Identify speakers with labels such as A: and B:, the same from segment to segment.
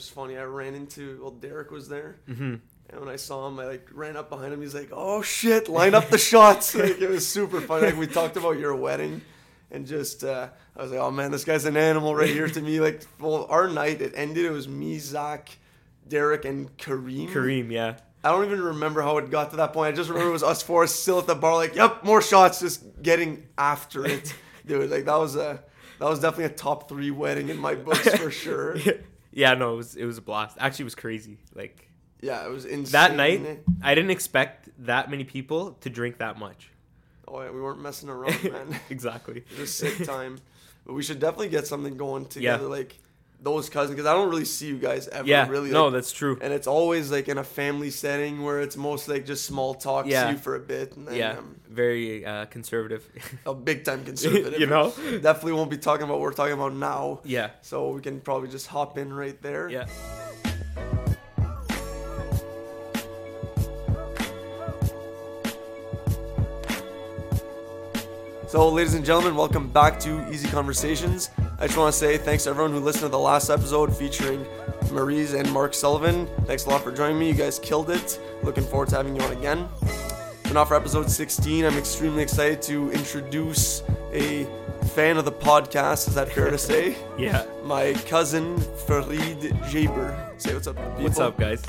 A: was funny. I ran into well, Derek was there,
B: hmm
A: and when I saw him, I like ran up behind him. He's like, "Oh shit, line up the shots!" Like it was super funny. Like we talked about your wedding, and just uh, I was like, "Oh man, this guy's an animal right here to me." Like, well, our night it ended. It was me, Zach, Derek, and Kareem.
B: Kareem, yeah.
A: I don't even remember how it got to that point. I just remember it was us four still at the bar, like, "Yep, more shots," just getting after it, dude. Like that was a that was definitely a top three wedding in my books for sure.
B: yeah, no, it was it was a blast. Actually, it was crazy. Like
A: Yeah, it was insane.
B: that night, I didn't expect that many people to drink that much.
A: Oh yeah, we weren't messing around, man.
B: exactly.
A: It was sick time. But we should definitely get something going together,
B: Yeah.
A: like those cousins, because I don't really see you guys ever.
B: Yeah,
A: really.
B: no,
A: like-
B: that's true.
A: and it's always like in a family setting where it's mostly like just small talk,
B: Yeah.
A: see you for a bit, and then
B: Yeah,
A: um,
B: very uh, conservative.
A: a big time conservative.
B: you know.
A: definitely won't be talking about what we're talking about now.
B: Yeah,
A: So we can probably just hop in right there.
B: yeah.
A: So, ladies and gentlemen, welcome back to Easy Conversations. I just want to say thanks to everyone who listened to the last episode featuring Maurice and Mark Sullivan. Thanks a lot for joining me. You guys killed it. Looking forward to having you on again. And now for episode 16, I'm extremely excited to introduce a fan of the podcast. Is that fair to say?
B: Yeah.
A: My cousin Farid Jaber. Say what's up, people.
B: What's up, guys?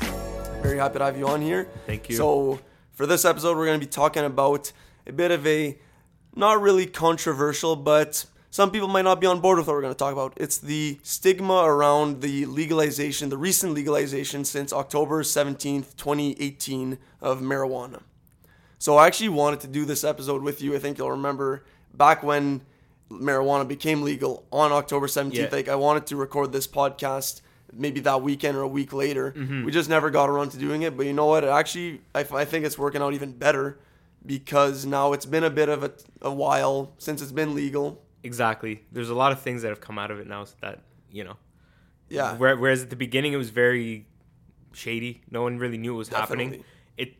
A: Very happy to have you on here.
B: Thank you.
A: So, for this episode, we're going to be talking about a bit of a not really controversial, but some people might not be on board with what we're going to talk about. It's the stigma around the legalization, the recent legalization since October 17th, 2018, of marijuana. So, I actually wanted to do this episode with you. I think you'll remember back when marijuana became legal on October 17th.
B: Yeah.
A: Like, I wanted to record this podcast maybe that weekend or a week later.
B: Mm-hmm.
A: We just never got around to doing it. But you know what? It actually, I, I think it's working out even better because now it's been a bit of a, a while since it's been legal.
B: Exactly. There's a lot of things that have come out of it now so that you know.
A: Yeah.
B: Where- Whereas at the beginning it was very shady. No one really knew what was happening. It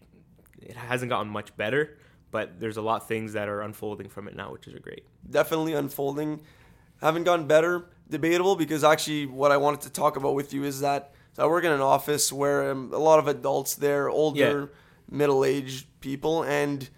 B: it hasn't gotten much better, but there's a lot of things that are unfolding from it now, which is great.
A: definitely unfolding. Haven't gotten better. Debatable because actually, what I wanted to talk about with you is that so I work in an office where um, a lot of adults there, older, middle-aged people, and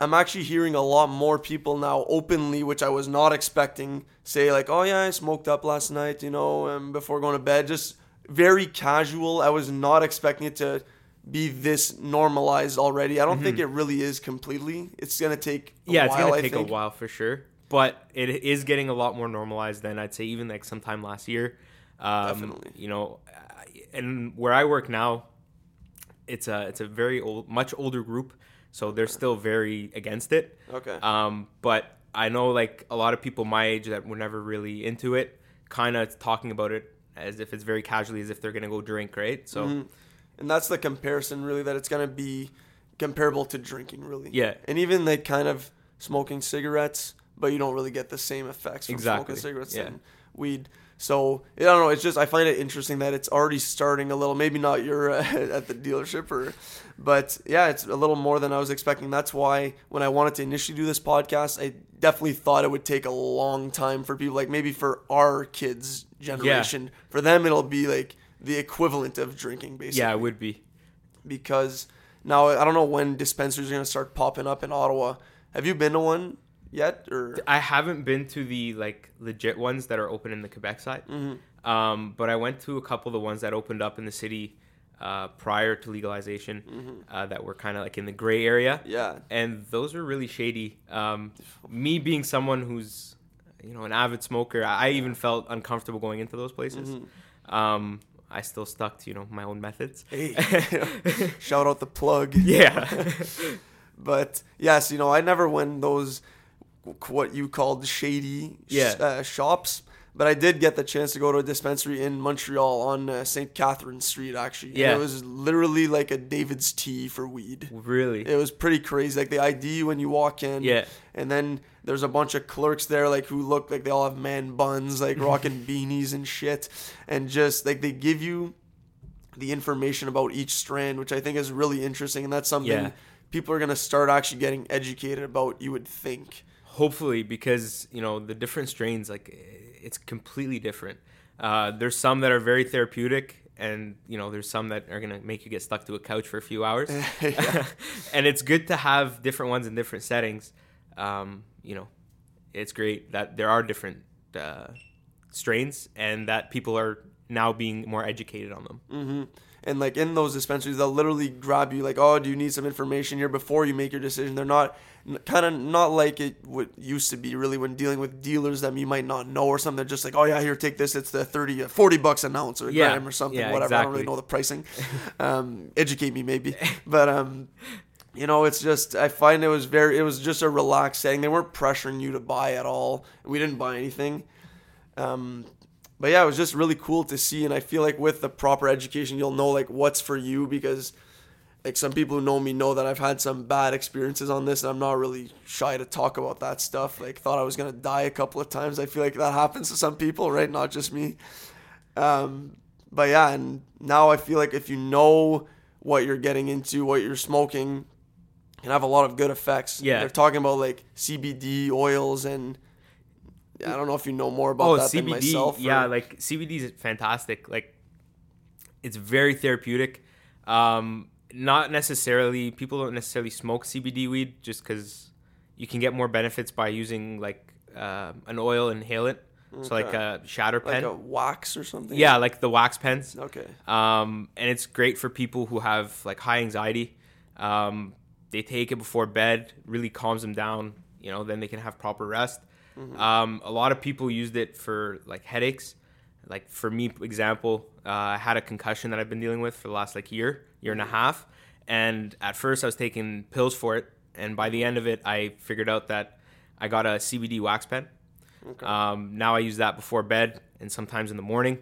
A: I'm actually hearing a lot more people now openly, which I was not expecting, say like, "Oh yeah, I smoked up last night," you know, um, before going to bed. Just very casual. I was not expecting it to be this normalized already. I don't think it really is completely. It's gonna take a
B: yeah, it's gonna
A: I
B: take
A: think.
B: a while for sure, but it is getting a lot more normalized than I'd say even like sometime last year. Um,
A: Definitely.
B: You know, and where I work now, it's a it's a very old, much older group, so they're still very against it.
A: Okay.
B: Um, but I know like a lot of people my age that were never really into it, kind of talking about it as if it's very casually, as if they're gonna go drink, right? So
A: Mhm. And that's the comparison, really, that it's going to be comparable to drinking, really.
B: Yeah.
A: And even like kind of smoking cigarettes, but you don't really get the same effects from
B: Exactly.
A: smoking cigarettes
B: Yeah.
A: and weed. So I don't know. It's just I find it interesting that it's already starting a little. Maybe not your uh, at the dealership, or, but yeah, it's a little more than I was expecting. That's why when I wanted to initially do this podcast, I definitely thought it would take a long time for people, like maybe for our kids' generation. For them, it'll be like the equivalent of drinking, basically
B: yeah, it would be.
A: because now I don't know when dispensaries are gonna start popping up in Ottawa. Have you been to one yet? Or
B: I haven't been to the like legit ones that are open in the Quebec side,
A: Mm-hmm.
B: um, but I went to a couple of the ones that opened up in the city uh, prior to legalization
A: Mm-hmm.
B: uh, that were kind of like in the gray area,
A: yeah,
B: and those were really shady. Um, me being someone who's you know an avid smoker, I even felt uncomfortable going into those places.
A: Mm-hmm.
B: Um, I still stuck to you know my own methods.
A: hey, shout out the plug.
B: yeah,
A: But yes, you know I never went those what you called shady
B: Yeah.
A: uh, shops. But I did get the chance to go to a dispensary in Montreal on uh, St. Catherine Street, actually. And it was literally like a David's tea for weed.
B: really.
A: It was pretty crazy. Like the ID when you walk in.
B: Yeah.
A: And then there's a bunch of clerks there, like who look like they all have man buns, like rocking beanies and shit, and just like they give you the information about each strand, which I think is really interesting, and that's something
B: Yeah.
A: people are gonna start actually getting educated about. You would think.
B: Hopefully because you know the different strains like it's completely different uh, there's some that are very therapeutic and you know there's some that are gonna make you get stuck to a couch for a few hours. And it's good to have different ones in different settings. Um, you know, it's great that there are different uh, strains and that people are now being more educated on them.
A: hmm And like in those dispensaries, they'll literally grab you like, "Oh, do you need some information here before you make your decision?" They're not kind of not like it what used to be really when dealing with dealers that you might not know or something. They're just like, "Oh yeah, here, take this. It's the 30, uh, 40 bucks an ounce or a
B: Yeah.
A: gram or something,
B: Yeah,
A: whatever. I don't really know the pricing. um, educate me maybe, but um, you know, it's just I find it was very, it was just a relaxed setting. They weren't pressuring you to buy at all. We didn't buy anything. Um, but yeah, it was just really cool to see, and I feel like with the proper education, you'll know like what's for you because like some people who know me know that I've had some bad experiences on this, and I'm not really shy to talk about that stuff. Like thought I was gonna die a couple of times. I feel like that happens to some people, right? Not just me. Um, but yeah, and now I feel like if you know what you're getting into, what you're smoking, can have a lot of good effects.
B: Yeah.
A: they're talking about like CBD oils and. I don't know if you know more about
B: oh,
A: that than
B: CBD.
A: myself. or-
B: yeah, like CBD is fantastic. Like it's very therapeutic. Um, not necessarily people don't necessarily smoke CBD weed just because you can get more benefits by using like uh, an oil inhale it. So like a shatter
A: like
B: pen.
A: a wax or something.
B: yeah, like the wax pens.
A: Okay.
B: um, and it's great for people who have like high anxiety. Um, they take it before bed, really calms them down. You know, then they can have proper rest. Um, a lot of people used it for like headaches. Like for me, example, uh, I had a concussion that I've been dealing with for the last like year, year and a half. And at first, I was taking pills for it, and by the end of it, I figured out that I got a CBD wax pen.
A: Okay.
B: Um, now I use that before bed and sometimes in the morning,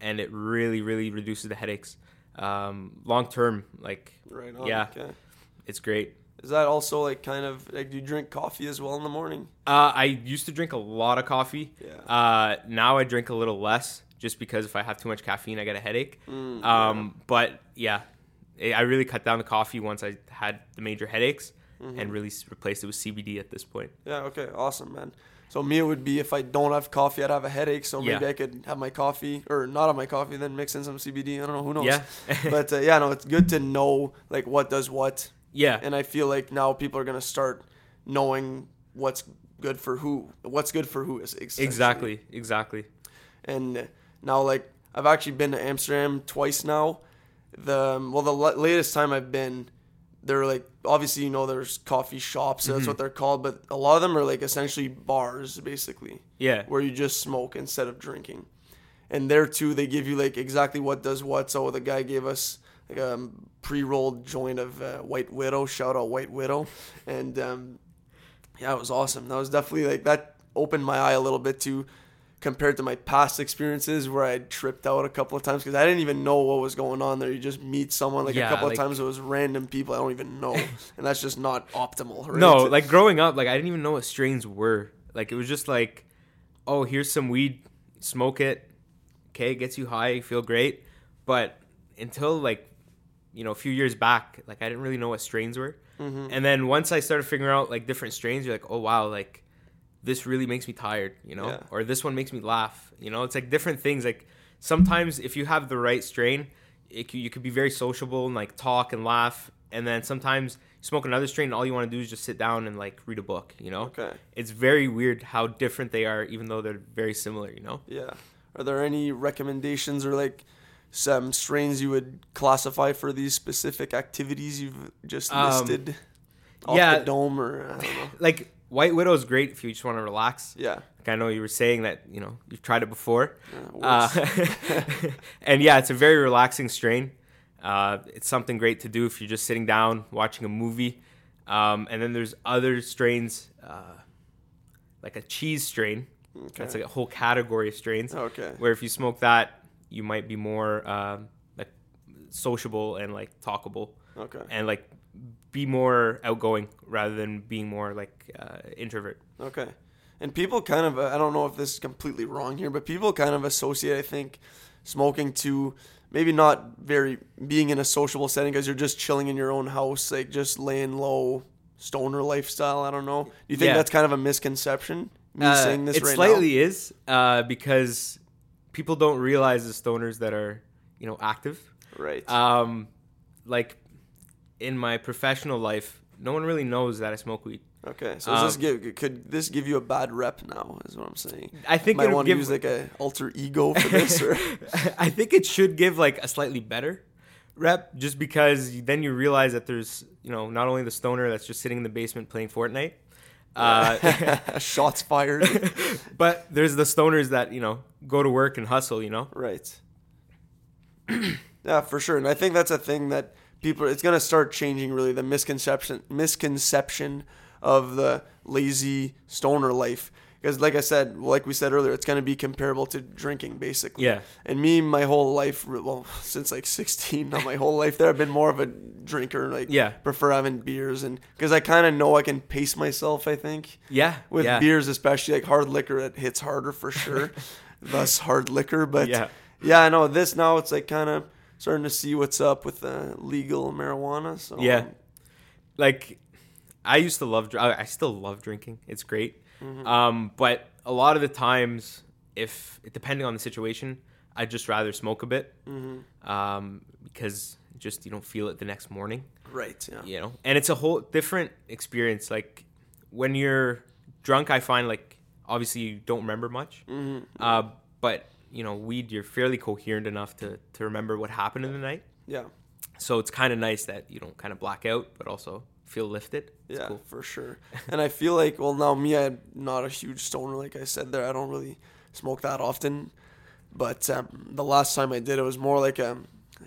B: and it really, really reduces the headaches. Um, long term, like
A: right on.
B: yeah.
A: Okay.
B: it's great.
A: Is that also like kind of like do you drink coffee as well in the morning?
B: Uh, I used to drink a lot of coffee.
A: Yeah.
B: Uh, now I drink a little less, just because if I have too much caffeine, I get a headache.
A: Mm,
B: um, but yeah, I I really cut down the coffee once I had the major headaches,
A: Mm-hmm.
B: and really replaced it with CBD at this point.
A: Yeah. Okay. Awesome, man. So me, it would be if I don't have coffee, I'd have a headache. So maybe
B: Yeah.
A: I could have my coffee or not have my coffee, then mix in some CBD. I don't know. Who knows?
B: Yeah.
A: but uh, yeah, no, it's good to know like what does what,
B: Yeah.
A: and I feel like now people are gonna start knowing what's good for who, what's good for who is.
B: Exactly. Exactly.
A: and now like I've actually been to Amsterdam twice now. The um, well, the la- latest time I've been, they're like obviously you know there's coffee shops. That's what they're called, but a lot of them are like essentially bars basically,
B: Yeah.
A: where you just smoke instead of drinking. And there too, they give you like exactly what does what. So the guy gave us like a um, pre-rolled joint of uh, White Widow. Shout out White Widow, and um, yeah, it was awesome. That was definitely like that opened my eye a little bit to compared to my past experiences where I tripped out a couple of times because I didn't even know what was going on there. You just meet someone like
B: Yeah,
A: a couple
B: like-
A: of times it was random people I don't even know, and that's just not optimal. Right?
B: No, like growing up, like I didn't even know what strains were. Like it was just like, oh, here's some weed, smoke it. Okay, it gets you high, you feel great. But until like, you know, a few years back, like I didn't really know what strains were.
A: Mm-hmm.
B: And then once I started figuring out like different strains, you're like, oh wow, like this really makes me tired, you know,
A: Yeah.
B: or this one makes me laugh. You know, it's like different things. Like sometimes if you have the right strain, it, you could be very sociable and like talk and laugh. And then sometimes you smoke another strain, and all you want to do is just sit down and like read a book. You know,
A: okay,
B: it's very weird how different they are, even though they're very similar. You know.
A: yeah. Are there any recommendations or like some strains you would classify for these specific activities you've just
B: Um,
A: listed? Off
B: yeah.
A: the dome or I don't know.
B: Like White Widow is great if you just want to relax.
A: Yeah,
B: Like I know you were saying that you know you've tried it before.
A: yeah it.
B: Uh, and yeah, it's a very relaxing strain. Uh, it's something great to do if you're just sitting down watching a movie. Um, and then there's other strains, uh, like a cheese strain. That's
A: Okay.
B: like a whole category of strains.
A: okay.
B: Where if you smoke that, you might be more um, like sociable and like talkable
A: Okay.
B: and like be more outgoing rather than being more like uh, introvert.
A: Okay. And people kind of, I don't know if this is completely wrong here, but people kind of associate, I think, smoking to maybe not very being in a sociable setting because you're just chilling in your own house, like just laying low, stoner lifestyle. I don't know. Do you think
B: Yeah.
A: that's kind of a misconception? Me
B: Uh,
A: saying this
B: it
A: right
B: slightly is uh, because people don't realize the stoners that are you know, active.
A: Right.
B: Um, like in my professional life, no one really knows that I smoke weed.
A: okay. So does this
B: um,
A: give could this give you a bad rep now? Is what I'm saying.
B: I think
A: Might
B: it'll
A: want to use like a alter ego for this, or
B: I think it should give like a slightly better rep just because then you realize that there's, you know, not only the stoner that's just sitting in the basement playing Fortnite, uh,
A: shots fired.
B: but there's the stoners that, you know, go to work and hustle, you know?
A: Right. yeah, for sure. And I think that's a thing that people it's going to start changing really the misconception misconception of the lazy stoner life because like I said, like we said earlier, it's going to be comparable to drinking basically.
B: Yeah.
A: And me my whole life well since like 16, not my whole life there I've been more of a drinker like
B: Yeah.
A: prefer having beers and cuz I kind of know I can pace myself, I think
B: Yeah.
A: with
B: yeah.
A: beers especially like hard liquor it hits harder for sure thus hard liquor but
B: Yeah.
A: yeah i know this now it's like kind of starting to see what's up with uh, legal marijuana so
B: Yeah. Like I used to love I still love drinking. It's great.
A: Mm-hmm.
B: Um, but a lot of the times if depending on the situation, I'd just rather smoke a bit.
A: Mm-hmm.
B: Um, because just you don't feel it the next morning.
A: right yeah
B: you know and it's a whole different experience like when you're drunk i find like obviously you don't remember much
A: Mm-hmm.
B: uh, but you know weed you're fairly coherent enough to, to remember what happened in the night
A: yeah
B: so it's kind of nice that you don't kind of black out but also feel lifted. It's
A: yeah
B: cool.
A: for sure. And i feel like well now me i'm not a huge stoner like i said there. I don't really smoke that often. But um, the last time i did it was more like a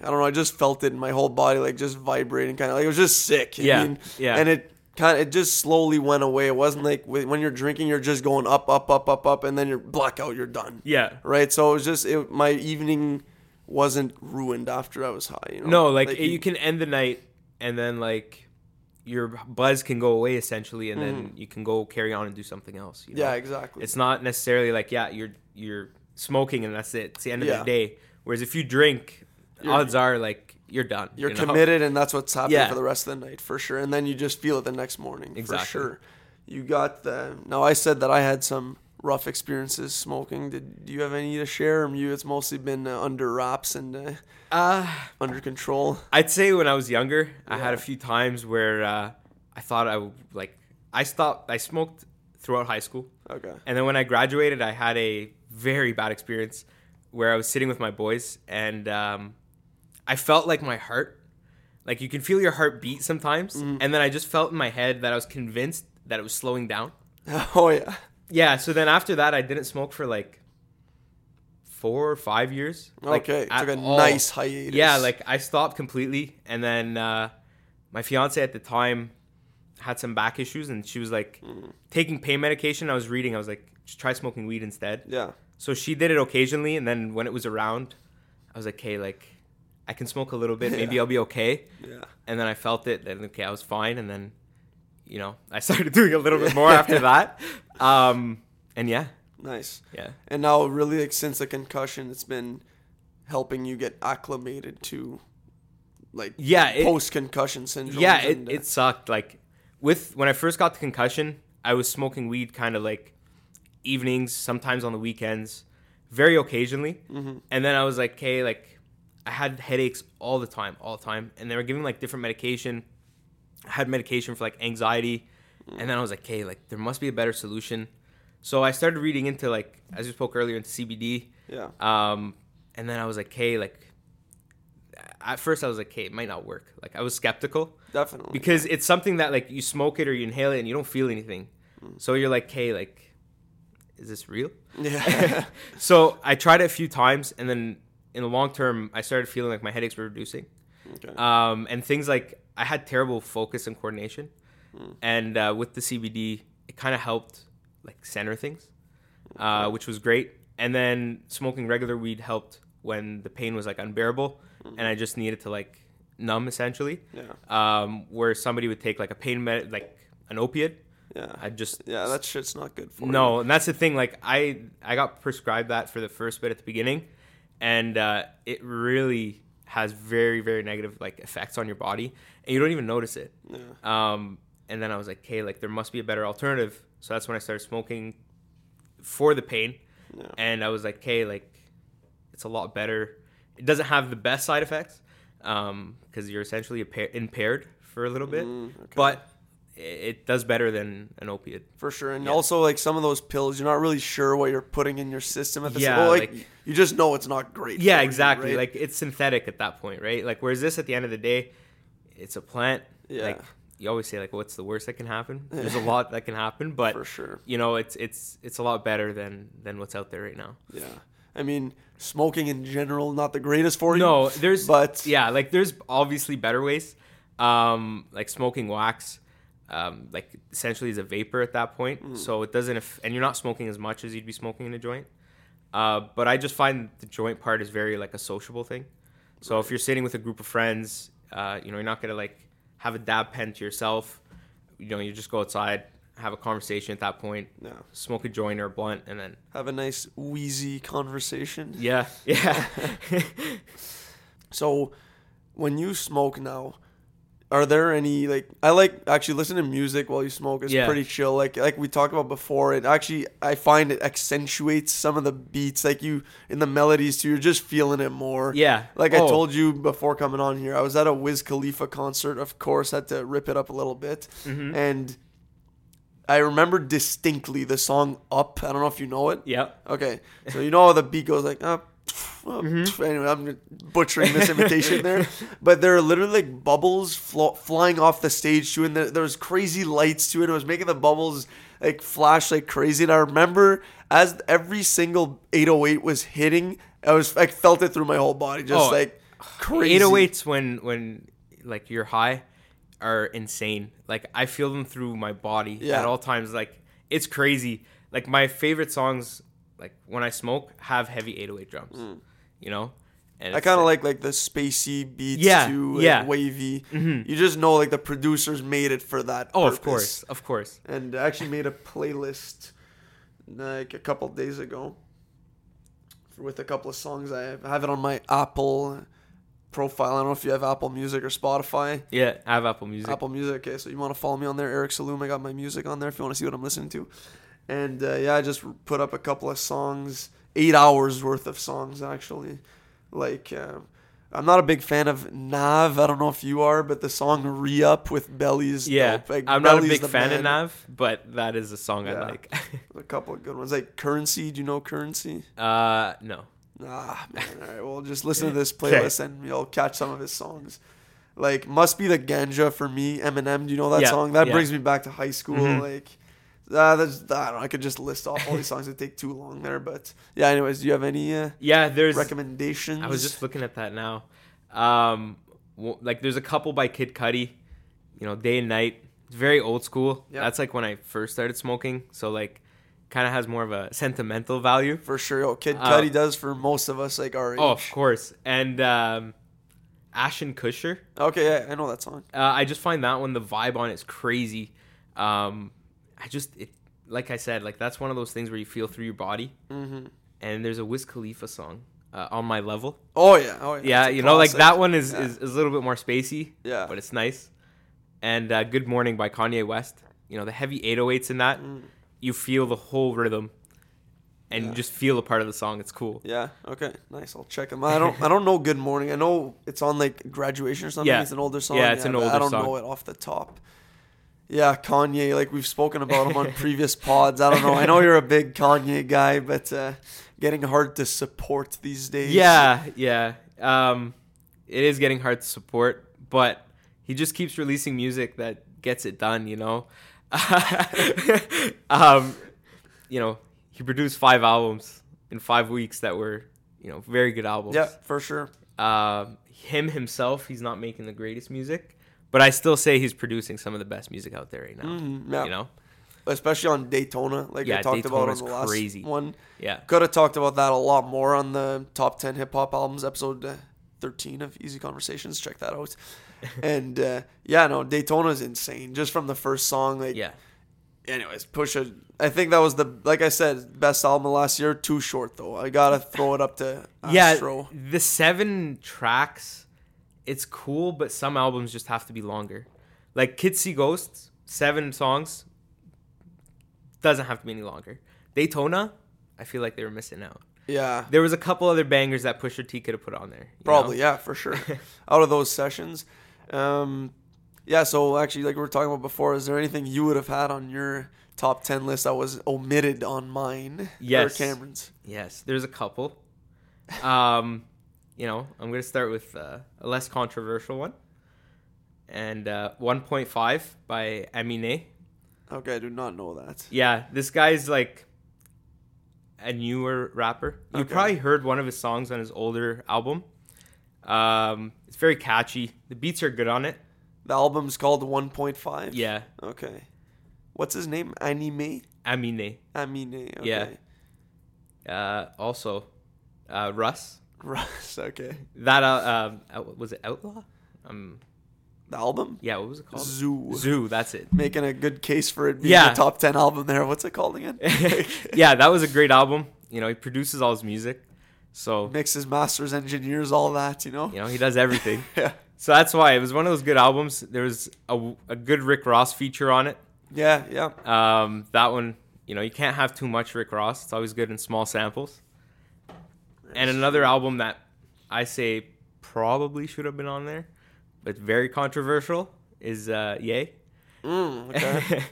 A: i don't know i just felt it in my whole body like just vibrating kind of like it was just sick I
B: Yeah,
A: mean,
B: yeah.
A: and it kind of it just slowly went away. It wasn't like when you're drinking you're just going up up up up up and then you're blackout you're done.
B: Yeah.
A: Right? So it was just it, my evening wasn't ruined after i was high you know?
B: No like, you, can end the night and then like your buzz can go away essentially and then you can go carry on and do something else you know?
A: Mm-hmm. yeah exactly
B: It's not necessarily like yeah, you're you're smoking and that's it. It's the end of
A: Yeah.
B: the day. Whereas if you drink,
A: You're-
B: odds are like you're done.
A: you're
B: you know?
A: committed and that's what's happening
B: Yeah.
A: for the rest of the night for sure and then you just feel it the next morning
B: Exactly.
A: for sure you got the now i said that i had some rough experiences smoking. Did do you have any to share? Or you it's mostly been uh, under wraps and uh,
B: Uh,
A: under control?
B: I'd say when I was younger, I had a few times where uh, I thought I would like I stopped. I smoked throughout high school,
A: okay.
B: And then when I graduated, I had a very bad experience where I was sitting with my boys and um, I felt like my heart, like you can feel your heart beat sometimes,
A: Mm-hmm.
B: and then I just felt in my head that I was convinced that it was slowing down.
A: oh yeah
B: Yeah, so then after that, I didn't smoke for like four or five years. Like,
A: okay took a
B: all.
A: nice hiatus
B: Yeah, like I stopped completely, and then uh, my fiance at the time had some back issues, and she was like
A: Mm.
B: taking pain medication. I was reading, I was like, just try smoking weed instead.
A: yeah
B: So she did it occasionally, and then when it was around, I was like, okay, like I can smoke a little bit, maybe
A: Yeah.
B: I'll be okay.
A: yeah
B: And then I felt it, then okay, I was fine, and then you know I started doing a little bit more after that. Um, and yeah,
A: nice.
B: Yeah.
A: and now really like since the concussion it's been helping you get acclimated to like
B: Yeah,
A: post concussion syndrome
B: yeah it, it sucked. Like with when i first got the concussion i was smoking weed kind of like evenings sometimes on the weekends very occasionally.
A: Mm-hmm.
B: and then i was like okay like i had headaches all the time all the time. And they were giving like different medication i had medication for like anxiety and then i was like okay like there must be a better solution so i started reading into like as you spoke earlier into cbd
A: yeah
B: um, and then I was like, hey, like, at first I was like, hey, it might not work. Like, I was skeptical
A: definitely
B: because it's something that like you smoke it or you inhale it and you don't feel anything. So you're like, hey, like, is this real?
A: yeah
B: So I tried it a few times, and then in the long term, I started feeling like my headaches were reducing.
A: okay.
B: Um, and things like I had terrible focus and coordination, and uh, with the CBD, it kind of helped like center things, uh, which was great. And then smoking regular weed helped when the pain was like unbearable, and I just needed to like numb essentially.
A: yeah
B: Um, where somebody would take like a pain med, like an opiate,
A: yeah
B: I just
A: yeah that shit's not good for you.
B: no, and that's the thing. Like I, I got prescribed that for the first bit at the beginning, and uh, it really has very, very negative like effects on your body, and you don't even notice it.
A: yeah
B: Um, and then I was like, okay, like there must be a better alternative. So that's when I started smoking for the pain,
A: Yeah.
B: and I was like, okay, like it's a lot better. it doesn't have the best side effects because you're essentially impa- impaired for a little bit,
A: Mm, okay.
B: but it, does better than an opiate.
A: For sure, and
B: Yeah.
A: also like some of those pills, you're not really sure what you're putting in your system at the
B: Yeah.
A: Well, like,
B: like-
A: you just know it's not great.
B: Yeah,
A: for you,
B: exactly.
A: right?
B: Like it's synthetic at that point, right? Like whereas this, at the end of the day, it's a plant.
A: Yeah.
B: Like you always say, like what's the worst that can happen? There's a lot that can happen, but
A: for sure.
B: you know, it's it's it's a lot better than than what's out there right now.
A: Yeah, I mean, smoking in general not the greatest for you.
B: No, there's
A: but
B: yeah, like there's obviously better ways. Um, like smoking wax, um, like essentially is a vapor at that point,
A: Mm.
B: so it doesn't. Aff- and you're not smoking as much as you'd be smoking in a joint. Uh, but I just find the joint part is very like a sociable thing. So if you're sitting with a group of friends, uh, you know, you're not gonna like have a dab pen to yourself. You know, you just go outside, have a conversation at that point,
A: no,
B: smoke a joint or a blunt, and then
A: have a nice wheezy conversation.
B: yeah, yeah.
A: So, when you smoke now, are there any like I like actually listening to music while you smoke is
B: Yeah.
A: pretty chill. Like like we talked about before, it actually I find it accentuates some of the beats. Like you in the melodies too, you're just feeling it more.
B: yeah.
A: Like I
B: Oh,
A: told you before coming on here, I was at a Wiz Khalifa concert. Of course, had to rip it up a little bit,
B: mhm.
A: and I remember distinctly the song "Up." I don't know if you know it.
B: Yeah.
A: Okay, so you know how the beat goes like up. Up. Mm-hmm. Anyway, I'm butchering this imitation there, but there are literally like bubbles flo- flying off the stage too, and there, there was crazy lights to it. It was making the bubbles like flash like crazy. And I remember as every single 808 was hitting, I was I felt it through my whole body, just
B: Oh,
A: like crazy.
B: 808s when when like you're high are insane. Like I feel them through my body
A: Yeah.
B: at all times. Like it's crazy. Like my favorite songs, like when I smoke, have heavy 808 drums. You know, and
A: Mm. I kind of like like the spacey beats
B: Yeah,
A: too, like,
B: yeah.
A: wavy.
B: Mhm.
A: You just know like the producers made it for that.
B: Oh, of course, of course.
A: and I actually made a playlist like a couple days ago with a couple of songs. I have, I have it on my Apple profile. I don't know if you have Apple Music or Spotify.
B: Yeah, I have Apple Music.
A: Apple Music. Okay, so you want to follow me on there, Eric Saloom. I got my music on there if you want to see what I'm listening to. And uh, yeah, I just put up a couple of songs, eight hours worth of songs actually. Like, uh, I'm not a big fan of Nav. I don't know if you are, but the song "Re Up" with Belly is
B: Yeah,
A: dope. Like,
B: I'm not a big fan
A: man.
B: of Nav, but that is a song I like.
A: A couple of good ones, like "Currency." Do you know "Currency"?
B: uh, no.
A: Ah, man. All right. Well, just listen to this playlist and you'll catch some of his songs. Like, must be the ganja for me. Eminem. Do you know that
B: Yeah,
A: song? That
B: yeah.
A: brings me back to high school.
B: Mhm.
A: Like, uh, that's, I don't know. I could just list off all these songs. It'd take too long there. But yeah. Anyways, do you have any uh,
B: Yeah, there's.
A: recommendations?
B: I was just looking at that now. Um, w- like there's a couple by Kid Cudi. You know, Day and Night. It's very old school.
A: Yeah.
B: That's like when I first started smoking. So like, kind of has more of a sentimental value.
A: for sure. Oh, Kid
B: Uh,
A: Cudi does for most of us, like our age.
B: Oh, of course. And um, Ashin' Kusher.
A: Okay, yeah, I know that song.
B: Uh, I just find that one the vibe on it's crazy. Um, I just it like I said like that's one of those things where you feel through your body.
A: hmm
B: And there's a Wiz Khalifa song uh, on my level.
A: Oh yeah, oh yeah.
B: Yeah, you know like that one is,
A: Yeah.
B: is, is a little bit more spacey.
A: Yeah.
B: but it's nice. And uh, Good Morning by Kanye West. You know the heavy 808s in that.
A: Mm.
B: You feel the whole rhythm, and
A: Yeah.
B: you just feel a part of the song. It's cool.
A: Yeah. Okay. Nice. I'll check them. I don't. I don't know. Good morning. I know it's on like graduation or something.
B: Yeah.
A: It's an older song.
B: Yeah, it's an
A: but I don't
B: song.
A: know it off the top. Yeah, Kanye. Like we've spoken about him on previous pods. I don't know. I know you're a big Kanye guy, but uh, getting hard to support these days.
B: Yeah, yeah. Um, it is getting hard to support, but he just keeps releasing music that gets it done. You know, um, you know, he produced five albums in five weeks that were, you know, very good albums.
A: Yeah, for sure.
B: Um, him himself, he's not making the greatest music, but I still say he's producing some of the best music out there right now.
A: Mhm, yeah.
B: You know,
A: Especially on Daytona, like I
B: Yeah,
A: talked about on
B: Daytona's
A: the last
B: crazy.
A: one.
B: yeah,
A: Could have talked about that a lot more on the top 10 hip hop albums, episode uh, 13 of Easy Conversations. Check that out. and uh, yeah, no, Daytona is insane. Just from the first song, like,
B: yeah.
A: anyways, Pusha. I think that was the, like I said, best album of last year. Too short though. I gotta throw it up to Astro.
B: Yeah, the seven tracks, it's cool, but some albums just have to be longer. Like Kids See Ghosts, seven songs, doesn't have to be any longer. Daytona, I feel like they were missing out.
A: Yeah.
B: There was a couple other bangers that Pusha T could have put on there.
A: Probably,
B: know?
A: yeah, for sure. Out of those sessions. Um, yeah, so actually, like we were talking about before, is there anything you would have had on your top 10 list that was omitted on mine?
B: Yes.
A: Or Cameron's?
B: Yes, there's a couple. Um, you know, I'm gonna start with uh, a less controversial one, and uh, 1.5 by Amine.
A: Okay, I do not know that.
B: Yeah, this guy's like a newer rapper. You
A: Okay.
B: probably heard one of his songs on his older album. Um, it's very catchy. The beats are good on it.
A: The album's called 1.5?
B: Yeah,
A: Okay. What's his name? Anime?
B: Eminem.
A: Amine. Okay.
B: Yeah. Uh, also, uh, Russ.
A: Russ, okay.
B: That uh, um, was it Outlaw? Um,
A: The album?
B: yeah, what was it called?
A: Zoo.
B: Zoo. That's it.
A: Making a good case for it being
B: Yeah.
A: a top 10 album there. What's it called again?
B: yeah, that was a great album. You know, he produces all his music, so
A: Mixes, masters, engineers, all that, you know?
B: you know he does everything.
A: Yeah.
B: so that's why it was one of those good albums. There was a, a good Rick Ross feature on it.
A: Yeah, yeah.
B: Um, that one, you know, you can't have too much Rick Ross. It's always good in small samples. And another album that I say probably should have been on there, but very controversial, is uh, Ye.
A: Mm, okay.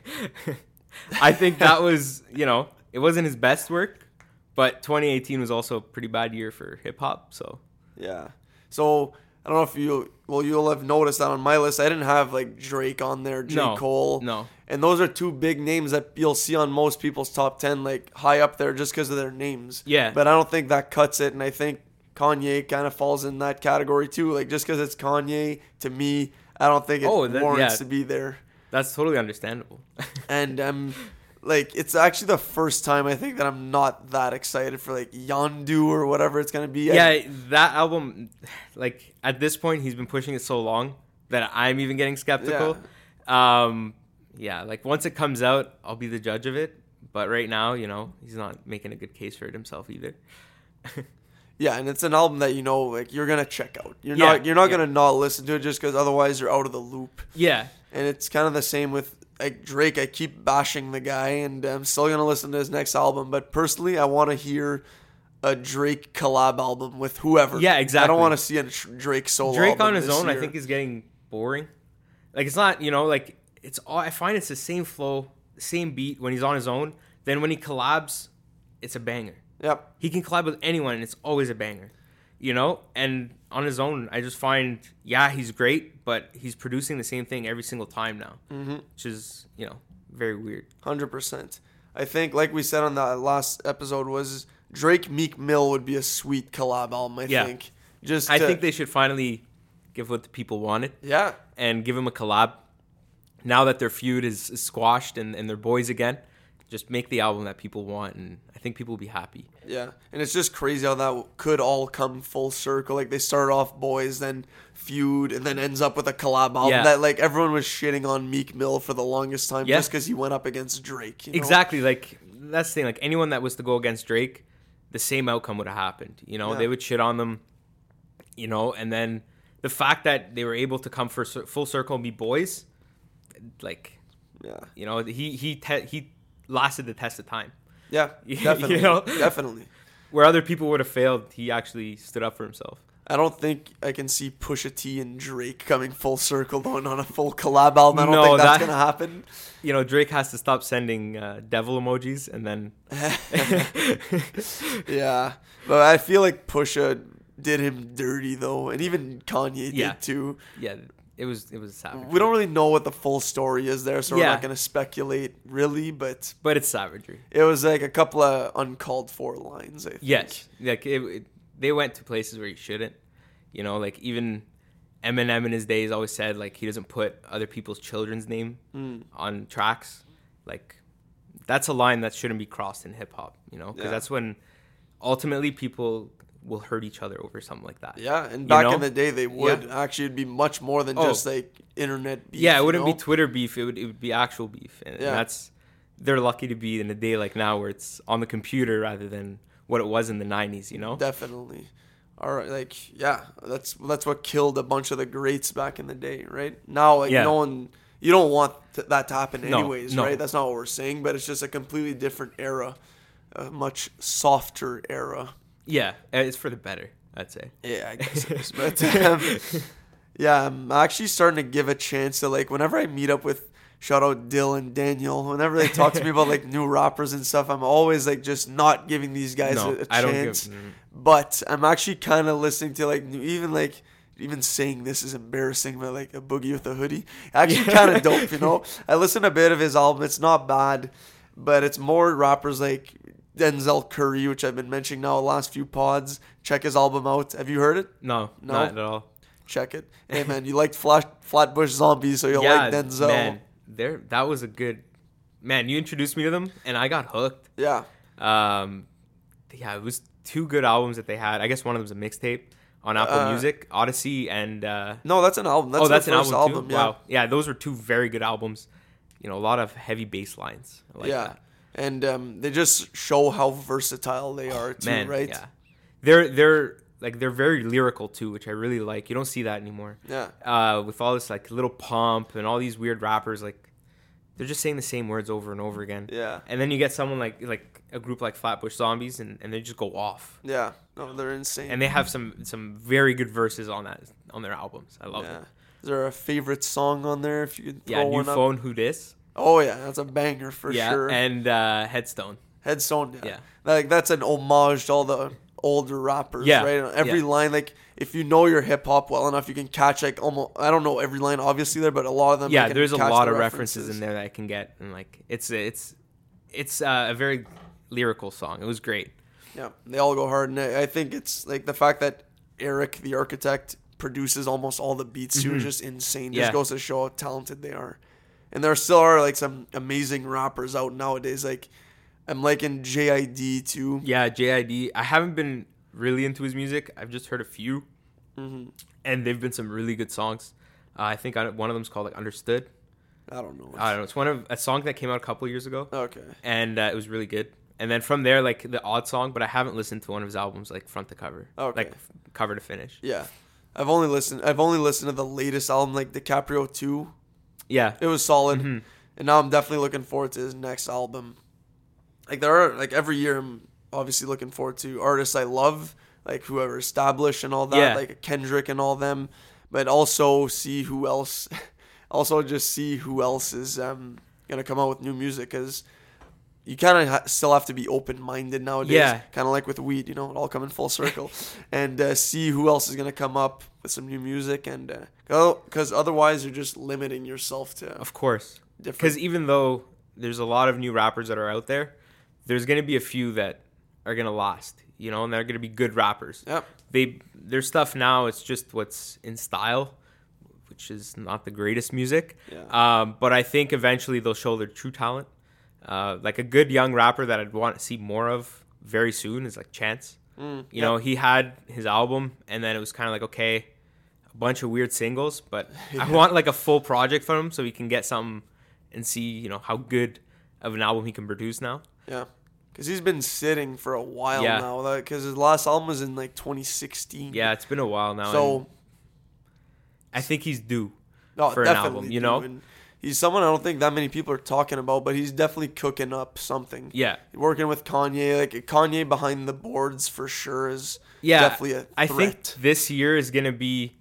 B: I think that was, you know, it wasn't his best work, but 2018 was also a pretty bad year for hip hop. So
A: Yeah. So I don't know if you well you'll have noticed that on my list I didn't have like Drake on there, J.
B: No,
A: Cole.
B: no.
A: And those are two big names that you'll see on most people's top ten, like high up there just because of their names.
B: Yeah.
A: But I don't think that cuts it and I think Kanye kind of falls in that category too. Like just because it's Kanye, to me, I don't think it
B: Oh, that-
A: warrants
B: yeah.
A: to be there.
B: that's totally understandable.
A: And um like it's actually the first time I think that I'm not that excited for like Yandhi or whatever it's gonna be. I-
B: yeah, that album, like at this point, he's been pushing it so long that I'm even getting skeptical. Um, yeah, like once it comes out, I'll be the judge of it. But right now, you know, he's not making a good case for it himself either.
A: Yeah, and it's an album that you know like you're gonna check out. You're
B: Yeah,
A: not you're not
B: yeah.
A: gonna not listen to it just because otherwise you're out of the loop.
B: Yeah,
A: And it's kind of the same with like Drake. I keep bashing the guy, and I'm still gonna listen to his next album. But personally, I want to hear a Drake collab album with whoever.
B: Yeah, exactly.
A: I don't want to see a Drake solo.
B: Drake on his own, I think, is getting boring. Like it's not, you know, like it's all. I find it's the same flow, same beat when he's on his own. Then when he collabs, it's a banger.
A: Yep.
B: He can collab with anyone, and it's always a banger. You know, and on his own, I just find, yeah, he's great, but he's producing the same thing every single time now, mm-hmm. which is, you know, very weird.
A: Hundred percent. I think, like we said on that last episode, was Drake Meek Mill would be a sweet collab album. I
B: Yeah.
A: think. Just
B: I
A: to-
B: think they should finally give what the people wanted
A: Yeah.
B: and give him a collab. Now that their feud is, is squashed and, and they're boys again, just make the album that people want, and I think people will be happy.
A: Yeah, and it's just crazy how that could all come full circle. Like they started off boys, then feud, and then ends up with a collab album
B: Yeah.
A: that like everyone was shitting on Meek Mill for the longest time
B: Yeah.
A: just because he went up against Drake. you know?
B: Exactly. Like that's the thing. Like anyone that was to go against Drake, the same outcome would have happened. You know,
A: Yeah.
B: they would shit on them. You know, and then the fact that they were able to come for full circle and be boys, like
A: Yeah,
B: you know, he he te- he lasted the test of time.
A: yeah,
B: You
A: definitely,
B: know?
A: definitely.
B: Where other people would have failed, he actually stood up for himself.
A: I don't think I can see Pusha T and Drake coming full circle going on a full collab album. I don't
B: No,
A: think that's
B: that-
A: gonna happen.
B: You know, Drake has to stop sending uh, devil emojis, and then
A: Yeah, but I feel like Pusha did him dirty though, and even Kanye
B: Yeah.
A: did too.
B: yeah, it was it was savage.
A: We don't really know what the full story is there, so we're not gonna speculate really. But
B: but it's savagery.
A: it was like a couple of uncalled for lines. I think.
B: Yes, like it, it- they went to places where you shouldn't. You know, like even Eminem in his days always said like he doesn't put other people's children's name
A: Hmm.
B: on tracks. Like that's a line that shouldn't be crossed in hip hop. You know, because
A: Yeah.
B: that's when ultimately people will hurt each other over something like that.
A: Yeah, and
B: You
A: back
B: know?
A: in the day, they would
B: Yeah.
A: actually it'd be much more than
B: Oh.
A: just like internet beef.
B: Yeah, it wouldn't
A: know?
B: be Twitter beef. It would it would be actual beef, and, and that's they're lucky to be in a day like now where it's on the computer rather than what it was in the '90s. You know?
A: Definitely. All right, like yeah, that's that's what killed a bunch of the greats back in the day, right? Now, like
B: Yeah.
A: no one, you don't want th- that to happen
B: No,
A: anyways,
B: no.
A: right? That's not what we're saying, but it's just a completely different era, a much softer era.
B: Yeah, uh, it's for the better. I'd say.
A: Yeah, I guess it is. But um, yeah, I'm actually starting to give a chance to like whenever I meet up with shout out Dill and Daniel. Whenever they talk to me about like new rappers and stuff, I'm always like just not giving these guys
B: No,
A: a, a
B: I don't
A: chance.
B: give. mm,
A: But I'm actually kind of listening to like new, even like even saying this is embarrassing, but like A Boogie wit da Hoodie, actually kind of dope. You know, I listen a bit of his album. It's not bad, but it's more rappers like Denzel Curry, which I've been mentioning now the last few pods. Check his album out. Have you heard it?
B: No,
A: No?
B: not at all.
A: Check it. Hey man, you liked Flat Flatbush Zombies, so you'll like Denzel.
B: man, there. That was a good. Man, you introduced me to them, and I got hooked.
A: Yeah,
B: Um, yeah, it was two good albums that they had. I guess one of them's a mixtape on Apple
A: Uh,
B: Music, Odyssey, and uh,
A: no, that's an album. That's
B: oh, that's an album,
A: album.
B: too.
A: Yeah,
B: Wow, yeah, those were two very good albums. You know, a lot of heavy bass lines. Like
A: yeah,
B: that.
A: And um, they just show how versatile they are too,
B: man,
A: right?
B: Yeah, they're they're like they're very lyrical too, which I really like. You don't see that anymore.
A: Yeah,
B: Uh, with all this like Lil Pump and all these weird rappers, like they're just saying the same words over and over again.
A: yeah,
B: And then you get someone like like a group like Flatbush Zombies, and, and they just go off.
A: yeah. No, they're insane.
B: And they have some some very good verses on that on their albums. I love
A: yeah.
B: it.
A: Is there a favorite song on there? If you could
B: Yeah, new phone, who dis?
A: Oh yeah, that's a banger for
B: yeah,
A: sure.
B: and uh, Headstone.
A: Headstone. Yeah.
B: Yeah.
A: Like that's an homage to all the older rappers.
B: Yeah,
A: Right. Every
B: yeah.
A: line, like if you know your hip hop well enough, you can catch like almost. I don't know every line obviously there, but a lot of them.
B: Yeah, there's a lot
A: the
B: of references in there that I can get, and like it's it's it's uh, a very lyrical song. It was great.
A: Yeah, they all go hard, and I think it's like the fact that Erick, the Architect, produces almost all the beats too is just insane. Just
B: Mm-hmm. Yeah.
A: goes to show how talented they are. And there still are like some amazing rappers out nowadays. Like I'm liking JID too.
B: Yeah, JID. I haven't been really into his music. I've just heard a few,
A: Mm-hmm.
B: and they've been some really good songs. Uh, I think I, one of them's called like Understood.
A: I don't know.
B: I don't know. It's one of a song that came out a couple years ago,
A: okay.
B: and uh, it was really good. And then from there, like the odd song, but I haven't listened to one of his albums like front to cover,
A: Okay.
B: like cover to finish.
A: Yeah. I've only listened. I've only listened to the latest album, like DiCaprio Two.
B: Yeah,
A: It was solid,
B: Mhm.
A: and now I'm definitely looking forward to his next album. Like there are like every year, I'm obviously looking forward to artists I love, like whoever established and all that,
B: Yeah.
A: like Kendrick and all them, but also see who else, also just see who else is um gonna come out with new music because. You kind of ha- still have to be open minded nowadays.
B: Yeah.
A: Kind of like with weed, you know, it all coming full circle. and uh, see who else is going to come up with some new music. And go, because otherwise, you're just limiting yourself to
B: of course. Because even though there's a lot of new rappers that are out there, there's gonna be a few that are gonna last. You know, and they're gonna be good rappers.
A: Yep.
B: They their stuff now it's just what's in style, which is not the greatest music.
A: Yeah.
B: Um, but I think eventually they'll show their true talent. Uh, like a good young rapper that I'd want to see more of very soon is like Chance.
A: Mm,
B: You know, he had his album, and then it was kind of like okay, a bunch of weird singles, but I want like a full project from him so we can get something and see you know how good of an album he can produce now.
A: Yeah. Because he's been sitting for a while
B: Yeah.
A: now. Because his last album was in like 2016.
B: Yeah, it's been a while now.
A: So,
B: I think he's due.
A: no,
B: for an album, you know?
A: He's someone I don't think that many people are talking about, but he's definitely cooking up something.
B: Yeah,
A: Working with Kanye, like Kanye behind the boards for sure is
B: yeah.
A: definitely a threat.
B: I think this year is gonna be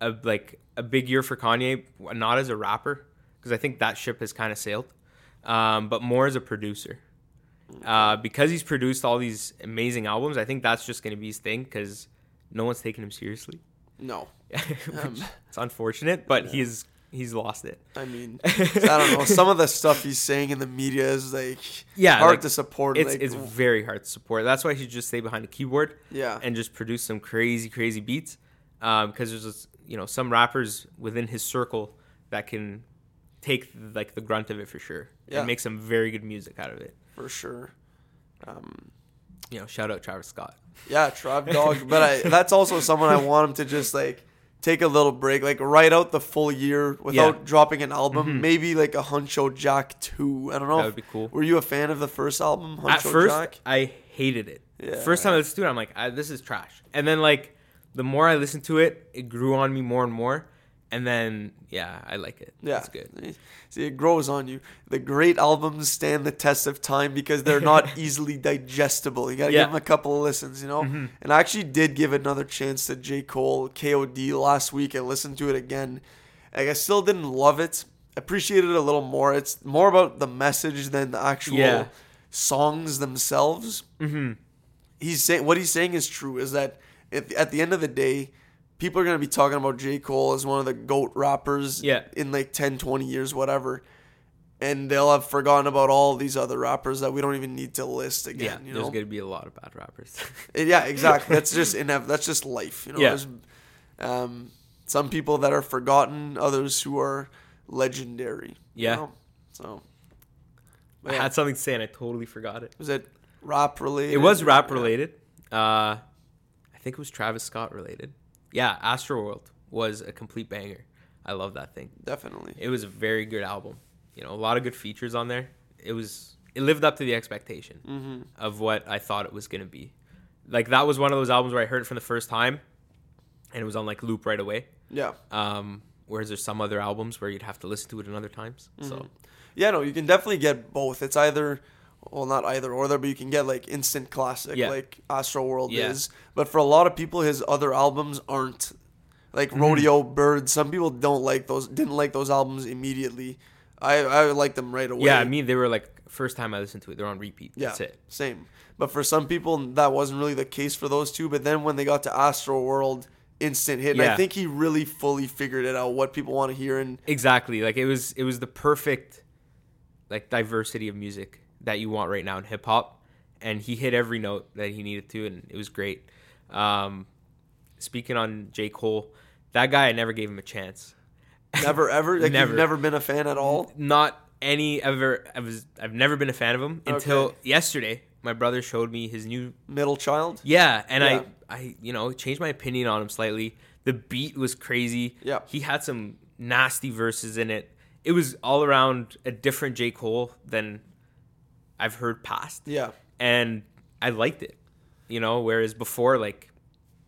B: a like a big year for Kanye, not as a rapper, because I think that ship has kind of sailed, um, but more as a producer. Uh, because he's produced all these amazing albums, I think that's just gonna be his thing because no one's taking him seriously.
A: no. Um,
B: it's unfortunate, but he's he's lost it.
A: I mean, I don't know. Some of the stuff he's saying in the media is like
B: Yeah,
A: hard
B: like,
A: to support.
B: It's
A: like,
B: it's very hard to support. That's why he should just stay behind a keyboard.
A: yeah,
B: and just produce some crazy, crazy beats. Um, because there's just, you know some rappers within his circle that can take like the grunt of it for sure
A: Yeah.
B: and make some very good music out of it.
A: for sure. Um,
B: You know, shout out Travis Scott.
A: yeah, Trav Dog, but I, that's also someone I want him to just like take a little break, like write out the full year without
B: Yeah. Mm-hmm.
A: dropping an album. Maybe like a Huncho Jack two. I don't know.
B: That would be cool.
A: Were you a fan of the first album, Huncho
B: At first,
A: Jack?
B: I hated it.
A: Yeah.
B: First time I listened to it, I'm like, I, this is trash. And then like the more I listened to it, it grew on me more and more. And then yeah, I like it.
A: Yeah,
B: it's good.
A: See, it grows on you. The great albums stand the test of time because they're not easily digestible. You gotta
B: Yeah.
A: give them a couple of listens, you know.
B: Mhm.
A: And I actually did give another chance to J Cole K.O.D. last week and listened to it again. Like I still didn't love it. Appreciated it a little more. It's more about the message than the actual
B: Yeah.
A: songs themselves.
B: hmm
A: He's saying what he's saying is true. Is that at the end of the day, people are gonna be talking about J Cole as one of the goat rappers.
B: Yeah.
A: In like 10, 20 years, whatever. And they'll have forgotten about all these other rappers that we don't even need to list
B: Yeah,
A: again. you
B: there's gonna be a lot of bad rappers.
A: Yeah, exactly. That's just inev- That's just life. You know,
B: Yeah.
A: there's um, some people that are forgotten, others who are legendary. you
B: Yeah.
A: know? So.
B: I
A: yeah,
B: had something to say and I totally forgot it.
A: was it rap related?
B: It was rap
A: Yeah.
B: related. Uh, I think it was Travis Scott related. Yeah, Astroworld was a complete banger. I love that thing.
A: Definitely.
B: It was a very good album. You know, a lot of good features on there. It was it lived up to the expectation
A: Mm-hmm.
B: of what I thought it was gonna be. Like that was one of those albums where I heard it for the first time, and it was on like loop right away.
A: Yeah.
B: Um, whereas there's some other albums where you'd have to listen to it another times.
A: Mm-hmm.
B: So
A: Yeah, no, you can definitely get both. It's either, well, not either or there, but you can get like instant classic,
B: Yeah.
A: like Astro World
B: Yeah.
A: is. But for a lot of people, his other albums aren't like
B: Mm-hmm.
A: Rodeo Bird. Some people don't like those, didn't like those albums immediately. I I like them right away.
B: yeah, I mean they were like first time I listened to it, they're on repeat.
A: yeah,
B: That's it.
A: same. But for some people, that wasn't really the case for those two. But then when they got to Astro World, instant hit. And I think he really fully figured it out what people want to hear. And
B: Exactly. Like it was it was the perfect like diversity of music that you want right now in hip hop. And he hit every note that he needed to and it was great. Um speaking on J. Cole, that guy I never gave him a chance.
A: never ever, like
B: Never.
A: you've never been a fan at all.
B: Not any ever I was I've never been a fan of him until
A: Okay.
B: yesterday. My brother showed me his new
A: Middle child.
B: Yeah, and
A: Yeah.
B: I I you know, changed my opinion on him slightly. The beat was crazy.
A: Yeah.
B: He had some nasty verses in it. It was all around a different J. Cole than I've heard past.
A: Yeah.
B: And I liked it. You know, whereas before like